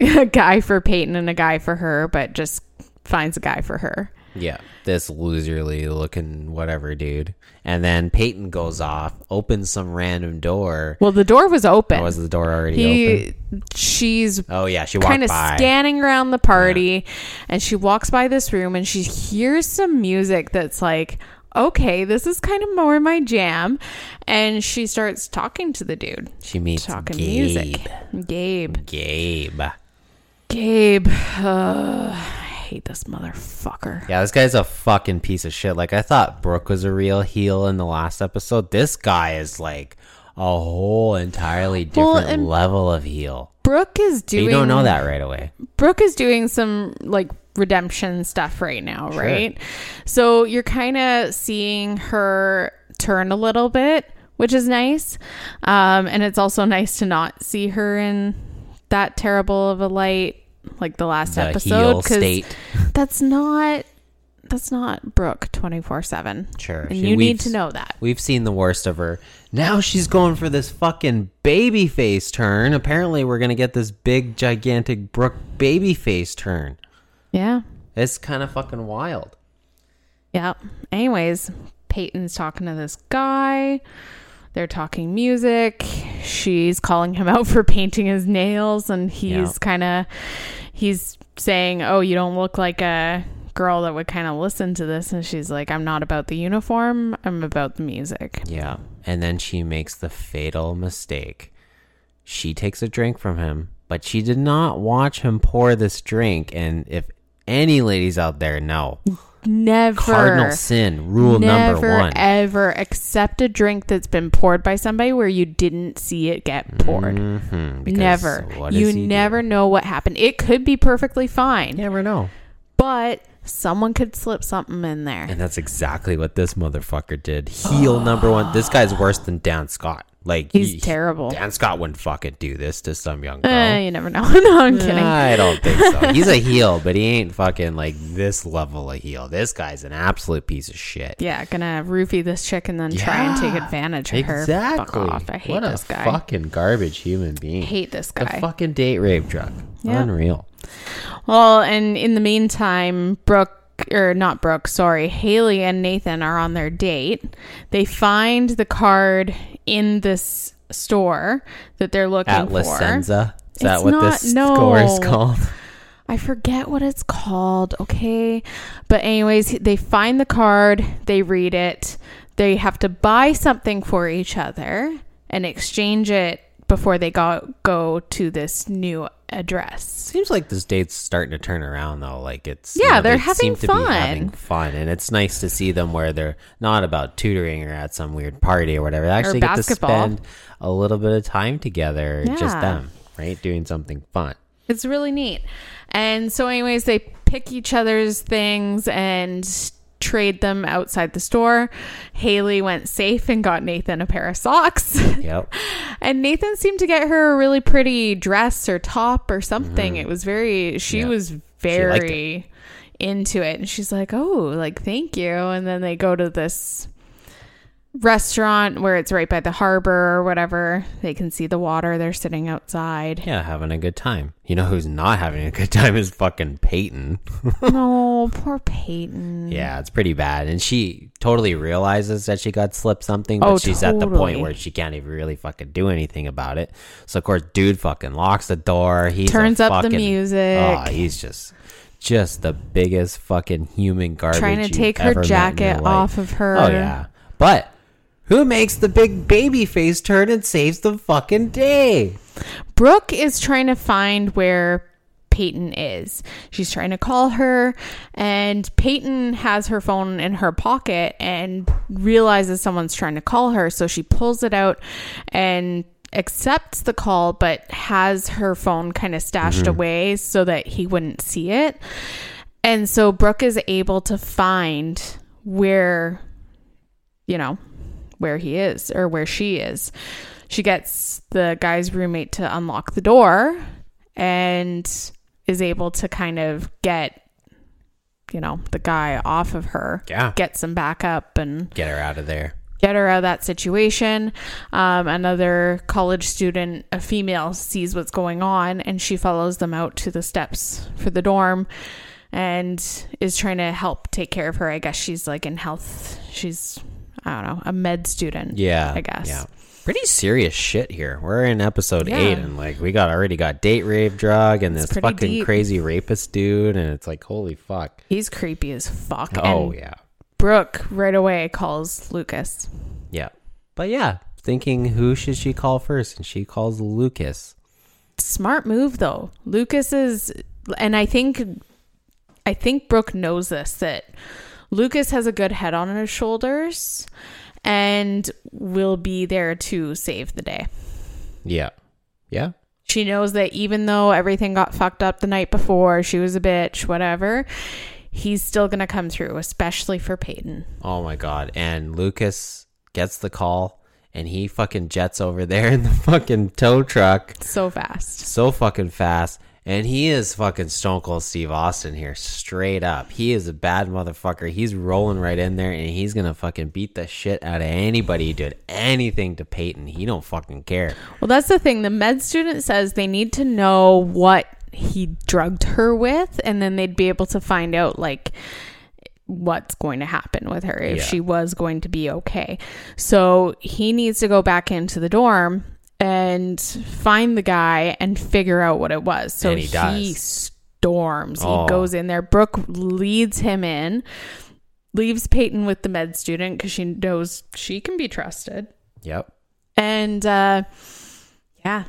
a guy for Peyton and a guy for her, but just finds a guy for her. Yeah. This loserly looking whatever dude. And then Peyton goes off, opens some random door. Well, the door was open. Oh, was the door already he, open? she's Oh yeah, she kind of scanning around the party and she walks by this room and she hears some music that's like okay this is kind of more my jam and she starts talking to the dude she meets talking Gabe. music gabe Gabe. gabe uh, i hate this motherfucker Yeah, this guy's a fucking piece of shit. Like I thought Brooke was a real heel in the last episode. This guy is like a whole entirely different and- level of heel. brooke is But doing you don't know that right away. Brooke is doing some like redemption stuff right now, right? So you're kind of seeing her turn a little bit, which is nice. Um, and it's also nice to not see her in that terrible of a light like the last The episode state. that's not that's not Brooke 24/7. Sure. And She- you need to know that. We've seen the worst of her. Now she's going for this fucking baby face turn. Apparently we're gonna get this big gigantic Brooke baby face turn. Yeah. It's kind of fucking wild. Yeah. Anyways, Peyton's talking to this guy. They're talking music. She's calling him out for painting his nails and he's Yeah. kind of he's saying, "Oh, you don't look like a girl that would kind of listen to this." And she's like, "I'm not about the uniform. I'm about the music." Yeah. And then she makes the fatal mistake. She takes a drink from him, but she did not watch him pour this drink. And if any ladies out there know, never Cardinal sin, rule never number one. ever accept a drink that's been poured by somebody where you didn't see it get poured. Mhm, Never. You never know what happened. It could be perfectly fine, never know. but someone could slip something in there. And that's exactly what this motherfucker did. Heel number one. This guy's worse than Dan Scott. Like He's he- terrible. Dan Scott wouldn't fucking do this to some young girl. Eh, you never know. no, I'm kidding. I don't think so. He's a heel, but he ain't fucking like this level of heel. This guy's an absolute piece of shit. Yeah, gonna roofie this chick and then try and take advantage of her. Exactly. Fuck off. I hate what this a guy. fucking garbage human being. hate this guy. The fucking date rape drug. Yeah. Unreal. Well, and in the meantime, Brooke or not Brooke, sorry, Haley and Nathan are on their date. They find the card in this store that they're looking At for. Licenza. Is that It's what not- this no. score is called? I forget what it's called, okay? But anyways, they find the card, they read it. They have to buy something for each other and exchange it before they go go to this new address. Seems like this date's starting to turn around though. Like it's Yeah, they're they having seem to be having fun. fun, and it's nice to see them where they're not about tutoring or at some weird party or whatever. They actually get to spend a little bit of time together, just them, right, doing something fun. It's really neat. And so, anyways, they pick each other's things and trade them outside the store. Haley went safe and got Nathan a pair of socks. Yep. and Nathan seemed to get her a really pretty dress or top or something. It was very, she Mm-hmm. Yeah. was very into it. And she's like, oh, like, thank you. And then they go to this restaurant where it's right by the harbor or whatever. They can see the water. They're sitting outside. Yeah, having a good time. You know who's not having a good time is fucking Peyton. no, poor Peyton. yeah, it's pretty bad. And she totally realizes that she got slipped something, but Oh, she's at the point where she can't even really fucking do anything about it. So of course, dude fucking locks the door. He Turns up the music. Oh, he's just just the biggest fucking human garbage. Trying to take her ever met in your jacket off of her. Oh yeah, but. Who makes the big baby face turn and saves the fucking day? Brooke is trying to find where Peyton is. She's trying to call her, and Peyton has her phone in her pocket and realizes someone's trying to call her. So she pulls it out and accepts the call, but has her phone kind of stashed mm-hmm. away so that he wouldn't see it. And so Brooke is able to find where, you know, where he is or where she is. She gets the guy's roommate to unlock the door and is able to kind of get, you know, the guy off of her. Yeah. Get some backup and Get her out of there. get her out of that situation. Um, another college student, a female, sees what's going on and she follows them out to the steps for the dorm and is trying to help take care of her. I guess she's like in health. She's, I don't know, a med student. Yeah, I guess. Yeah, pretty serious shit here. We're in episode Yeah. eight, and like we got already got date rape drug and It's this fucking deep. crazy rapist dude, and it's like holy fuck. He's creepy as fuck. Oh and yeah, Brooke right away calls Lucas. yeah. But yeah, thinking who should she call first, and she calls Lucas. Smart move though. Lucas is, and I think, I think Brooke knows this that Lucas has a good head on his shoulders, and will be there to save the day. Yeah, yeah. She knows that even though everything got fucked up the night before, she was a bitch, whatever. He's still gonna come through, especially for Peyton. Oh my god! And Lucas gets the call, and he fucking jets over there in the fucking tow truck. So fast. so fucking fast. And he is fucking Stone Cold Steve Austin here, straight up. He is a bad motherfucker. He's rolling right in there, and he's gonna fucking beat the shit out of anybody who did anything to Peyton. He don't fucking care. Well, that's the thing. The med student says they need to know what he drugged her with, and then they'd be able to find out like what's going to happen with her if Yeah. she was going to be okay. So he needs to go back into the dorm and find the guy and figure out what it was. So And he does. storms. Oh. He goes in there. Brooke leads him in, leaves Peyton with the med student because she knows she can be trusted. Yep. And uh yeah,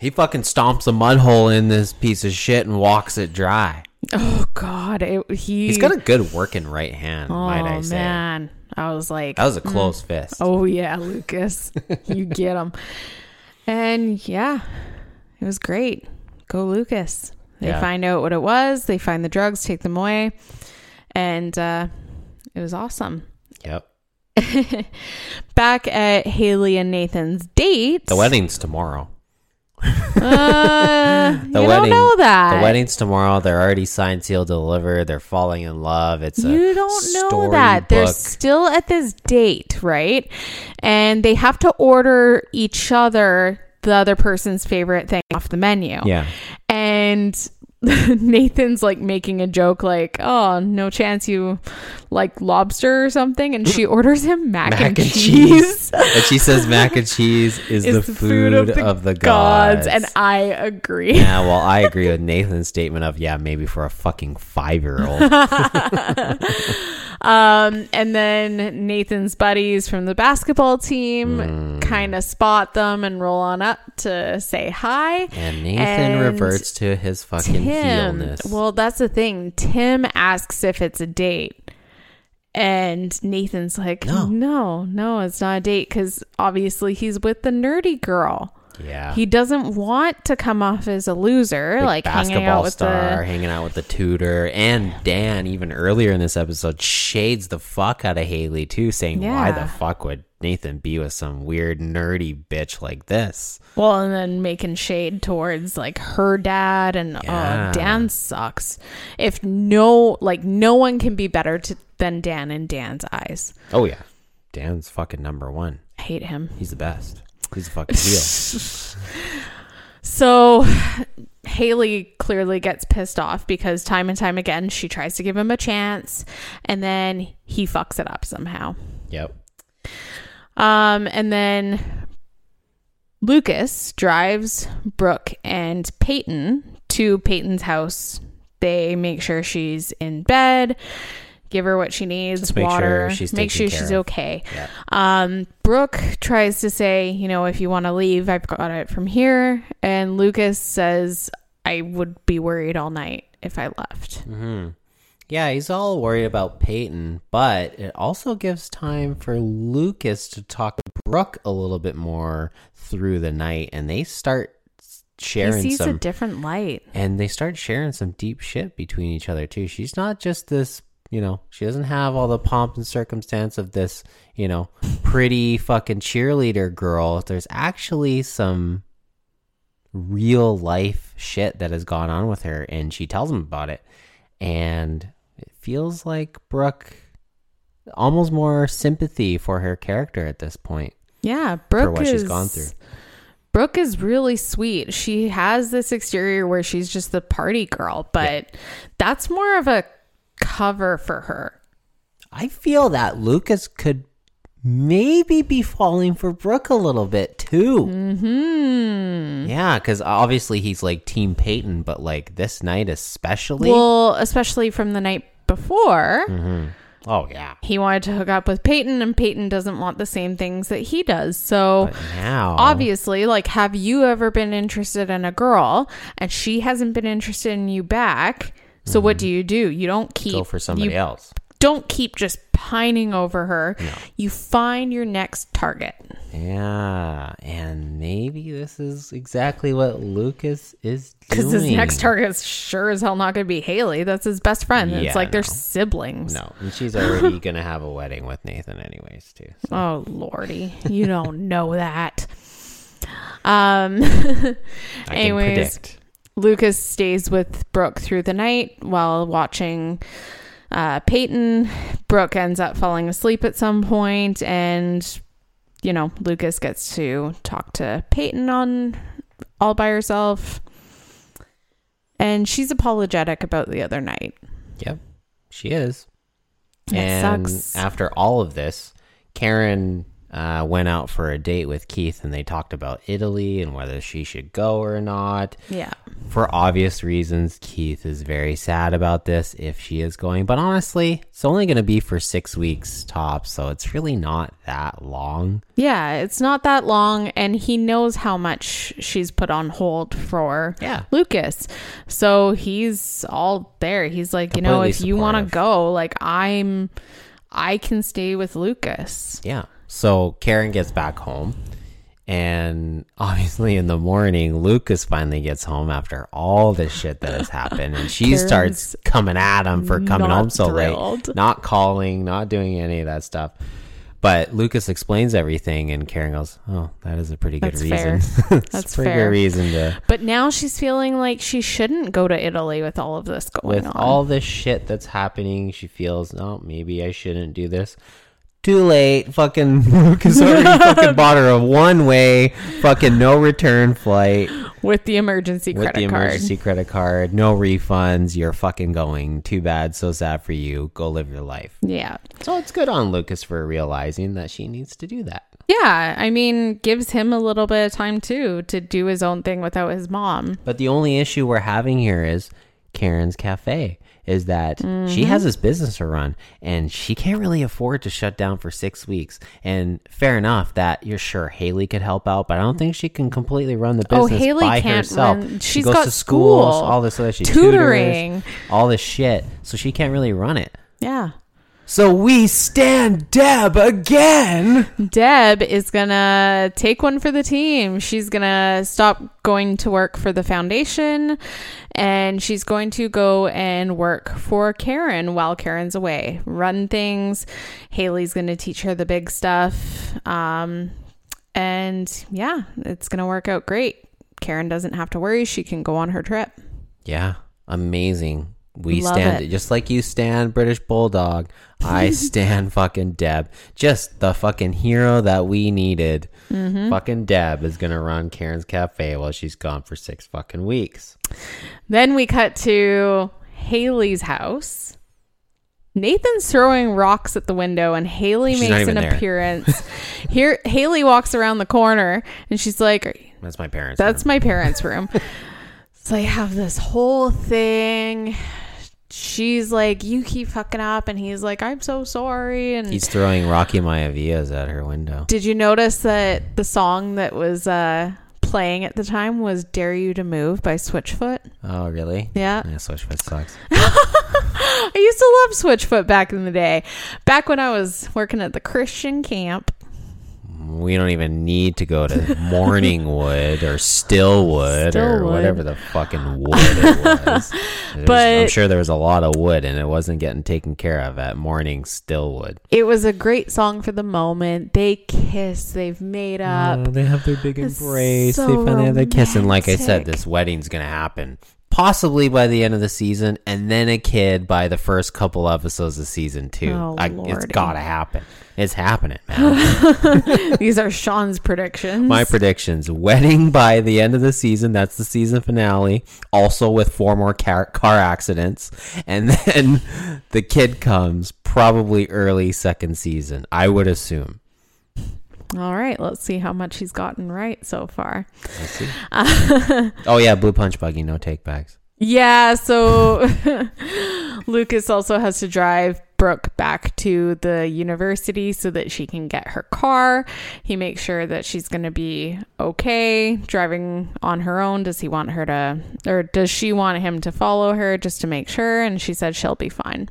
He fucking stomps a mud hole in this piece of shit and walks it dry. Oh God, it, he He's got a good working right hand, oh might I say. man, I was like, That was a close fist. oh yeah, Lucas, you get him. And yeah, it was great. Go Lucas. They Yeah. find out what it was. They find the drugs, take them away, and uh, it was awesome. Yep. Back at Haley and Nathan's date, The wedding's tomorrow. Uh, The you wedding. don't know that. The wedding's tomorrow. They're already signed, sealed, delivered. They're falling in love. It's a You don't know that. They're still at this date, right? And they have to order each other the other person's favorite thing off the menu. Yeah. And Nathan's like making a joke like, "Oh, no chance you like lobster or something." And she orders him mac, Mac and, and cheese. and she says mac and cheese is, is the, food, of the, gods. and I agree. yeah, well, I agree with Nathan's statement of yeah, maybe for a fucking five year old. Um, and then Nathan's buddies from the basketball team Mm. kind of spot them and roll on up to say hi. And Nathan And reverts to his fucking Tim, heelness. well, that's the thing. Tim asks if it's a date. And Nathan's like, No. no, no, it's not a date because obviously he's with the nerdy girl. Yeah. He doesn't want to come off as a loser, like hanging basketball out with star, the hanging out with the tutor, and Dan. Even earlier in this episode, shades the fuck out of Haley too, saying, "Why the fuck would Nathan be with some weird nerdy bitch like this?" Well, and then making shade towards like her dad and uh, Yeah. oh, Dan sucks. If no, like no one can be better to, than Dan in Dan's eyes. Oh yeah, Dan's fucking number one. I hate him. He's the best. He's a fucking heel. So Haley clearly gets pissed off because time and time again she tries to give him a chance, and then he fucks it up somehow. yep. Um, and then Lucas drives Brooke and Peyton to Peyton's house. They make sure she's in bed, give her what she needs, Just make sure water, she's make sure she's of. okay. Yeah. Um, Brooke tries to say, you know, if you want to leave, I've got it from here. And Lucas says, I would be worried all night if I left. Yeah, he's all worried about Peyton, but it also gives time for Lucas to talk to Brooke a little bit more through the night, and they start He sharing sees some a different light. and they start sharing some deep shit between each other too. She's not just this, you know, she doesn't have all the pomp and circumstance of this, you know, pretty fucking cheerleader girl. There's actually some real life shit that has gone on with her and she tells him about it. And it feels like Brooke almost more sympathy for her character at this point Yeah, Brooke for what is, she's gone through. Brooke is really sweet. She has this exterior where she's just the party girl, but that's more of a cover for her. I feel that Lucas could maybe be falling for Brooke a little bit too. Mm-hmm. Yeah, because obviously he's like Team Peyton, but like this night especially. Well, especially from the night before, oh yeah. he wanted to hook up with Peyton, and Peyton doesn't want the same things that he does. So. But now, Obviously, like, have you ever been interested in a girl and she hasn't been interested in you back? So what do you do? You don't keep Mm-hmm. go for somebody else. Don't keep just pining over her. You find your next target. Yeah, and maybe this is exactly what Lucas is doing. Because his next target is sure as hell not going to be Haley. That's his best friend. Yeah, it's like they're siblings. No, and she's already gonna have a wedding with Nathan, anyways, too. So. Oh lordy, you don't know that. Um. I can anyways, predict. Lucas stays with Brooke through the night while watching uh, Peyton. Brooke ends up falling asleep at some point, and you know Lucas gets to talk to Peyton on all by herself, and she's apologetic about the other night. Yep, she is. It and sucks. after all of this, Karen uh, went out for a date with Keith and they talked about Italy and whether she should go or not. Yeah. For obvious reasons, Keith is very sad about this if she is going. But honestly, it's only going to be for six weeks tops, so it's really not that long. Yeah, it's not that long, and he knows how much she's put on hold for Yeah. Lucas. So he's all there. He's like, you know, Completely if you want to go, like I'm, I can stay with Lucas. Yeah. So Karen gets back home, and obviously in the morning, Lucas finally gets home after all this shit that has happened, and she Karen's starts coming at him for coming home so thrilled. late, not calling, not doing any of that stuff. But Lucas explains everything, and Karen goes, "Oh, that is a pretty good That's reason. fair. That's a pretty fair. good reason to." But now she's feeling like she shouldn't go to Italy with all of this going with on. all this shit that's happening, she feels, oh, maybe I shouldn't do this. Too late. Fucking Lucas already fucking bought her a one way, fucking no return flight with the emergency credit card. with credit the card. emergency credit card. No refunds. You're fucking going. Too bad. So sad for you. Go live your life. Yeah. So it's good on Lucas for realizing that she needs to do that. Yeah, I mean, gives him a little bit of time too to do his own thing without his mom. But the only issue we're having here is Karen's Cafe. Is that she has mm-hmm. this business to run and she can't really afford to shut down for six weeks. And fair enough that you're sure Haley could help out, but I don't think she can completely run the business Oh, business Haley by can't herself. run- She goes got to schools, school, all this other shit, tutoring. tutors, all this shit. So she can't really run it. Yeah. So we stand Deb again. Deb is gonna take one for the team. She's gonna stop going to work for the foundation and she's going to go and work for Karen while Karen's away. Run things. Haley's gonna teach her the big stuff. Um, and yeah, it's gonna work out great. Karen doesn't have to worry. She can go on her trip. Yeah, amazing. We Love stand it. just like you stand British Bulldog. I stand fucking Deb. Just the fucking hero that we needed. Mm-hmm. Fucking Deb is gonna run Karen's Cafe while she's gone for six fucking weeks. Then we cut to Haley's house. Nathan's throwing rocks at the window, and Haley She's makes an there. appearance. Here, Haley walks around the corner, and she's like, That's my parents. "That's my parents' room." so I have this whole thing. She's like, "You keep fucking up," and he's like, "I'm so sorry." And He's throwing Rocky Mayavias at her window. did you notice that the song that was uh, playing at the time was "Dare You to Move" by Switchfoot? Oh really? Yeah. Yeah, Switchfoot sucks. I used to love Switchfoot back in the day. Back when I was working at the Christian camp. We don't even need to go to Morningwood or Stillwood, or Stillwood. whatever the fucking wood it was. There's- But- I'm sure there was a lot of wood and it wasn't getting taken care of at Morning Stillwood. It was a great song for the moment. They kiss, they've made oh, up. Oh, they have their big embrace. so they finally have their kiss. And like I said, this wedding's going to happen possibly by the end of the season and then a kid by the first couple episodes of season two. Oh, I, it's Lordy. got to happen. It's happening, man. These are Sean's predictions. My predictions: wedding by the end of the season. That's the season finale. Also with four more car, car accidents, and then the kid comes probably early second season. I would assume. All right, let's see how much he's gotten right so far. Let's see. oh yeah, blue punch buggy, no take backs. Yeah, so Lucas also has to drive Brooke back to the university so that she can get her car. He makes sure that she's going to be okay driving on her own. Does he want her to, or does she want him to follow her just to make sure? And she said she'll be fine.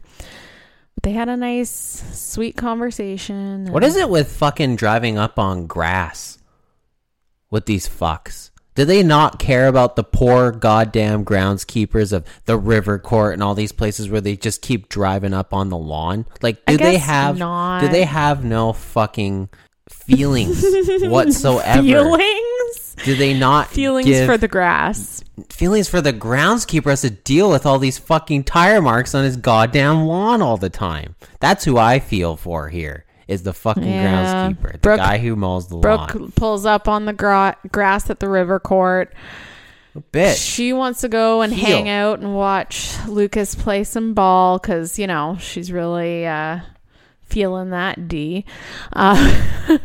They had a nice, sweet conversation. What is it with fucking driving up on grass with these fucks? Do they not care about the poor goddamn groundskeepers of the river court and all these places where they just keep driving up on the lawn? Like, do they have not. do they have no fucking feelings whatsoever? Feelings? Do they not Feelings for the grass. feelings for the groundskeeper has to deal with all these fucking tire marks on his goddamn lawn all the time? That's who I feel for here. Is the fucking Yeah. groundskeeper, the Brooke- guy who mows the Brooke lawn? pulls up on the gra- grass at the river court. Bitch. She wants to go and Heel. hang out and watch Lucas play some ball because, you know, she's really uh, feeling that D. Uh, and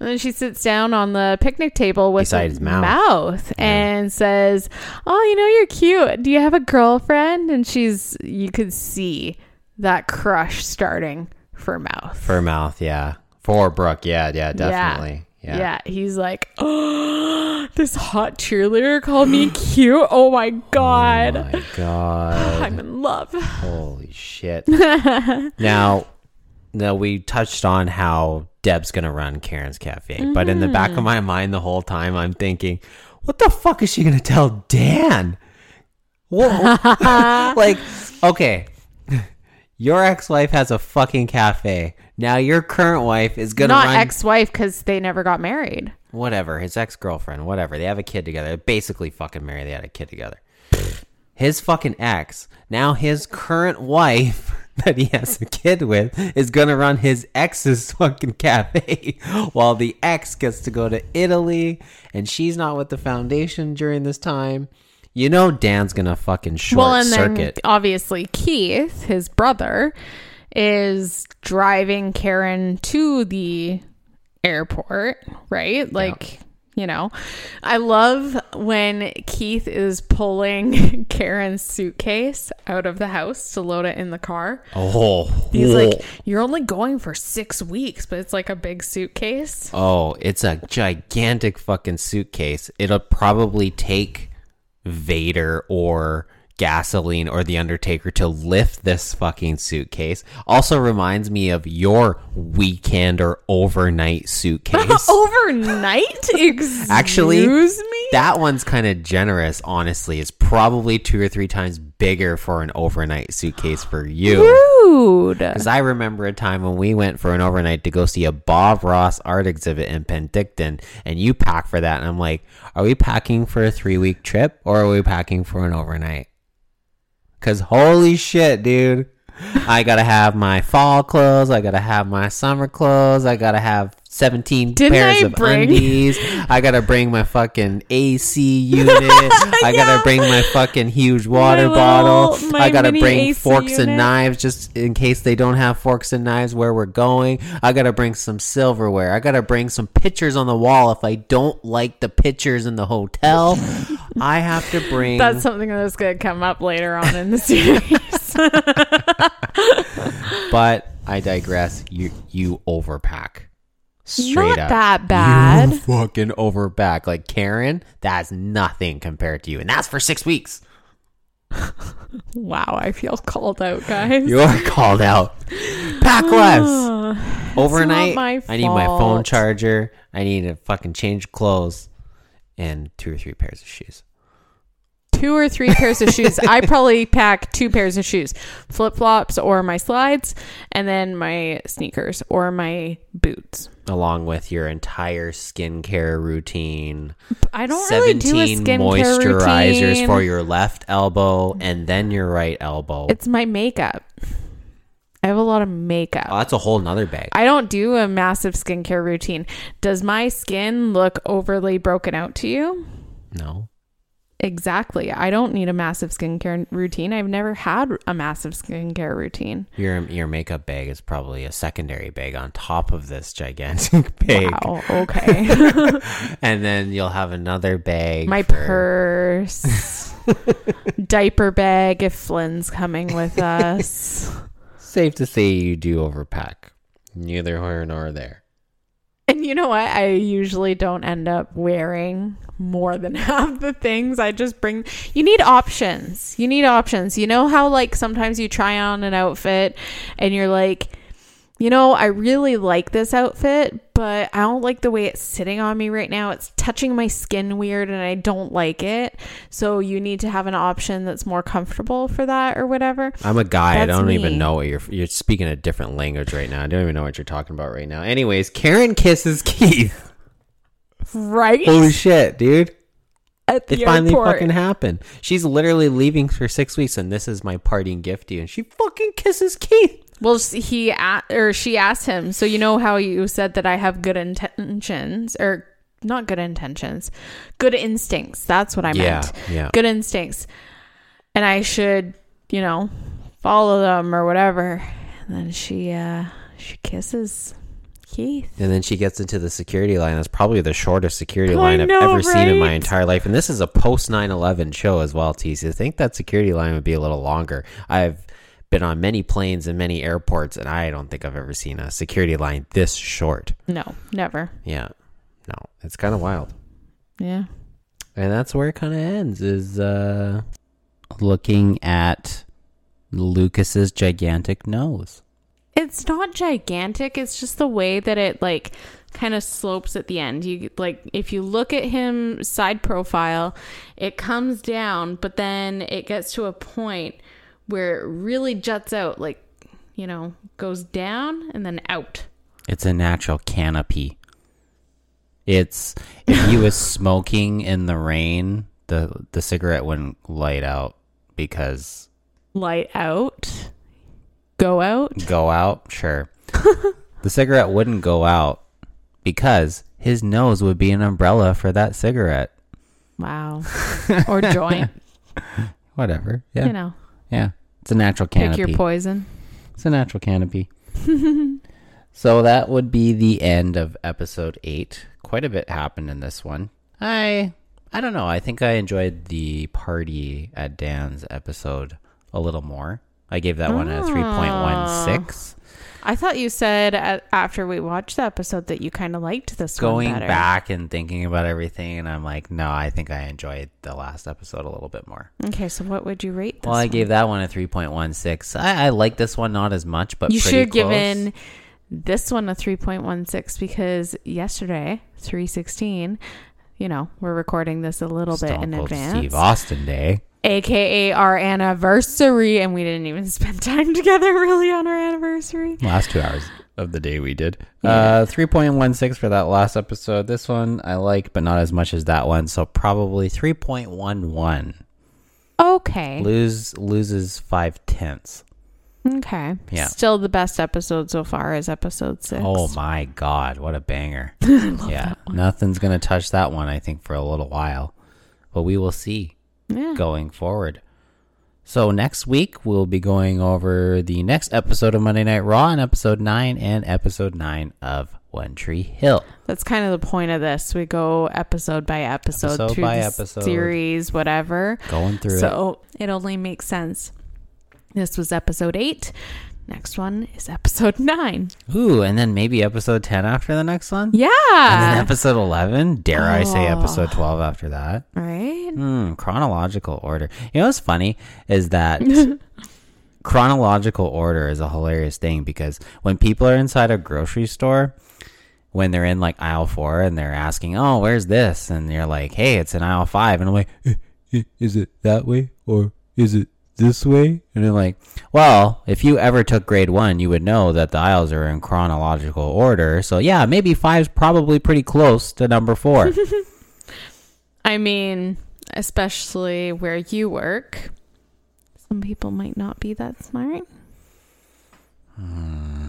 then she sits down on the picnic table with Beside his mouth. mouth and says, "Oh, you know you're cute. Do you have a girlfriend?" And she's you could see that crush starting for mouth. For mouth, yeah. For Brooke, yeah, yeah, definitely. Yeah. Yeah. he's like, oh, this hot cheerleader called me cute. Oh my god, Oh my god. I'm in love. Holy shit. now, now we touched on how Deb's gonna run Karen's Cafe, but in the back Mm-hmm. of my mind the whole time I'm thinking, what the fuck is she gonna tell Dan? What, like, okay. Your ex-wife has a fucking cafe. Now your current wife is gonna Not run ex-wife because they never got married. whatever his ex-girlfriend whatever they have a kid together They're basically fucking married they had a kid together his fucking ex now his current wife that he has a kid with is gonna run his ex's fucking cafe while the ex gets to go to italy and she's not with the foundation during this time. You know dan's gonna fucking short well, and circuit. then obviously Keith, his brother, is driving Karen to the airport, right? Like, you know, I love when Keith is pulling Karen's suitcase out of the house to load it in the car. oh He's like, oh. You're only going for six weeks, but it's like a big suitcase. Oh, it's a gigantic fucking suitcase. It'll probably take Vader or gasoline or the Undertaker to lift this fucking suitcase. Also reminds me of your weekend or overnight suitcase. Overnight? Excuse Actually, me? that one's kind of generous, honestly. It's probably two or three times bigger for an overnight suitcase for you. Rude. Because I remember a time when we went for an overnight to go see a Bob Ross art exhibit in Penticton, and you pack for that. And I'm like, are we packing for a three week trip or are we packing for an overnight? Because holy shit, dude. I gotta have my fall clothes. I gotta have my summer clothes. I gotta have 17 Didn't pairs I of bring- undies. I gotta bring my fucking AC unit. I gotta bring my fucking huge water My bottle. little- I gotta bring AC forks and knives just in case they don't have forks and knives where we're going. I gotta bring some silverware. I gotta bring some pictures on the wall if I don't like the pictures in the hotel. I have to bring. That's something that's going to come up later on in the series. but I digress. You you overpack. Straight Not up. that bad. You fucking overpack. Like Karen, that's nothing compared to you, and that's for six weeks. wow, I feel called out, guys. You're called out. Pack less. Overnight, I need my phone charger. I need to fucking change clothes and two or three pairs of shoes. Two or three pairs of shoes. I probably pack two pairs of shoes flip flops or my slides, and then my sneakers or my boots. Along with your entire skincare routine, I don't really do a 17 skincare moisturizers routine. for your left elbow and then your right elbow. It's my makeup. I have a lot of makeup. oh, that's a whole nother bag. I don't do a massive skincare routine. Does my skin look overly broken out to you? no. Exactly. I don't need a massive skincare routine. I've never had a massive skincare routine. Your your makeup bag is probably a secondary bag on top of this gigantic bag. Wow. Okay. And then you'll have another bag. my for- purse, diaper bag if Flynn's coming with us. Safe to say you do overpack. Neither here nor there. And you know what? I usually don't end up wearing more than half the things. I just bring. You need options. You need options. You know how, like, sometimes you try on an outfit and you're like, you know, I really like this outfit, but I don't like the way it's sitting on me right now. It's touching my skin weird and I don't like it. So you need to have an option that's more comfortable for that or whatever. I'm a guy. I don't me. even know what you're. You're speaking a different language right now. I don't even know what you're talking about right now. Anyways, Karen kisses Keith. Right? Holy shit, dude! At the It finally airport. fucking happened. She's literally leaving for six weeks, and this is my parting gift to you. And she fucking kisses Keith. Well, he or she asked him. So you know how you said that I have good intentions or not good intentions, good instincts. That's what I Yeah, meant. yeah. Good instincts, and I should, you know, follow them or whatever. And then she, uh, she kisses Keith. And then she gets into the security line. That's probably the shortest security I line I've know, ever seen in my entire life. And this is a post 9 11 show as well, TC. I think that security line would be a little longer. I've been on many planes and many airports, and I don't think I've ever seen a security line this short. No, never. Yeah. No, it's kind of wild. Yeah. And that's where it kind of ends is uh Looking at Lucas's gigantic nose. It's not gigantic. It's just the way that it like kind of slopes at the end. You like if you look at him side profile, it comes down, but then it gets to a point where it really juts out like, you know, goes down and then out. It's a natural canopy. It's if he was smoking in the rain, the the cigarette wouldn't light out because Light out. Go out. go out, sure. the cigarette wouldn't go out because his nose would be an umbrella for that cigarette. Wow. or joint, Whatever. Yeah. you know. Yeah. It's a natural canopy. Pick your poison. It's a natural canopy. so that would be the end of episode eight. Quite a bit happened in this one. I I don't know. I think I enjoyed the party at Dan's episode a little more. I gave that one a three point one six. Ah. I thought you said after we watched the episode that you kind of liked this Going one better. back and thinking about everything, and I'm like, no, I think I enjoyed the last episode a little bit more. Okay, so what would you rate this Well, I one? gave that one a three point one six. I, I like this one not as much, but You should have given this one a 3.16 because yesterday, 316, you know, we're recording this a little bit in Cold advance. Steve Austin Day. AKA our anniversary, and we didn't even spend time together really on our anniversary. last two hours of the day we did. Uh, 3.16 for that last episode. This one I like, but not as much as that one. So probably 3.11. Okay. Lose loses five tenths. Okay. Yeah. Still the best episode so far is episode six. Oh my god, what a banger! yeah, nothing's gonna touch that one. I think for a little while, but we will see yeah. going forward. So next week we'll be going over the next episode of Monday Night Raw and episode nine and episode nine of One Tree Hill. That's kind of the point of this. We go episode by episode, Episode through by the episode. series, whatever. Going through it. so it only makes sense. This was episode eight. Next one is episode nine. Ooh, and then maybe episode 10 after the next one? Yeah. And then episode 11? Dare I say Oh. episode 12 after that? right? Hmm, chronological order. You know what's funny is that chronological order is a hilarious thing because when people are inside a grocery store, when they're in like aisle four and they're asking, oh, where's this? And you're like, hey, it's in aisle five. And I'm like, "Eh, eh, is it that way or is it this way? And they're like, well, if you ever took grade one, you would know that the aisles are in chronological order. So yeah, maybe five's probably pretty close to number four. I mean, especially where you work, some people might not be that smart. Hmm.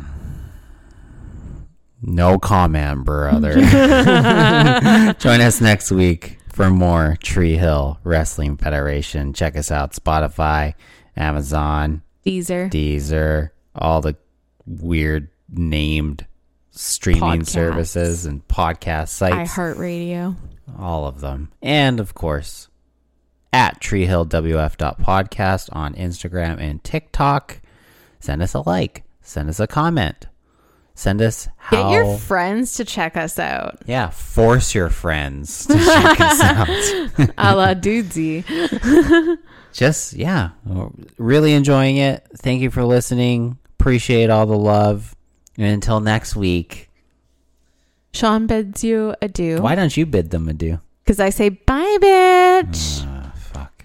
No comment, brother. Join us next week for more Tree Hill Wrestling Federation. Check us out Spotify, Amazon, Deezer. Deezer, all the weird named streaming Podcasts. services and podcast sites, iHeartRadio. all of them. And of course, at treehillwf.podcast on Instagram and TikTok. Send us a like, send us a comment. Send us how Get your friends to check us out. Yeah, force your friends to check us out. A la dudesy. Just, yeah, really enjoying it. Thank you for listening. Appreciate all the love. And until next week, Sean bids you adieu. why don't you bid them adieu? Because I say bye, bitch. Ah, fuck.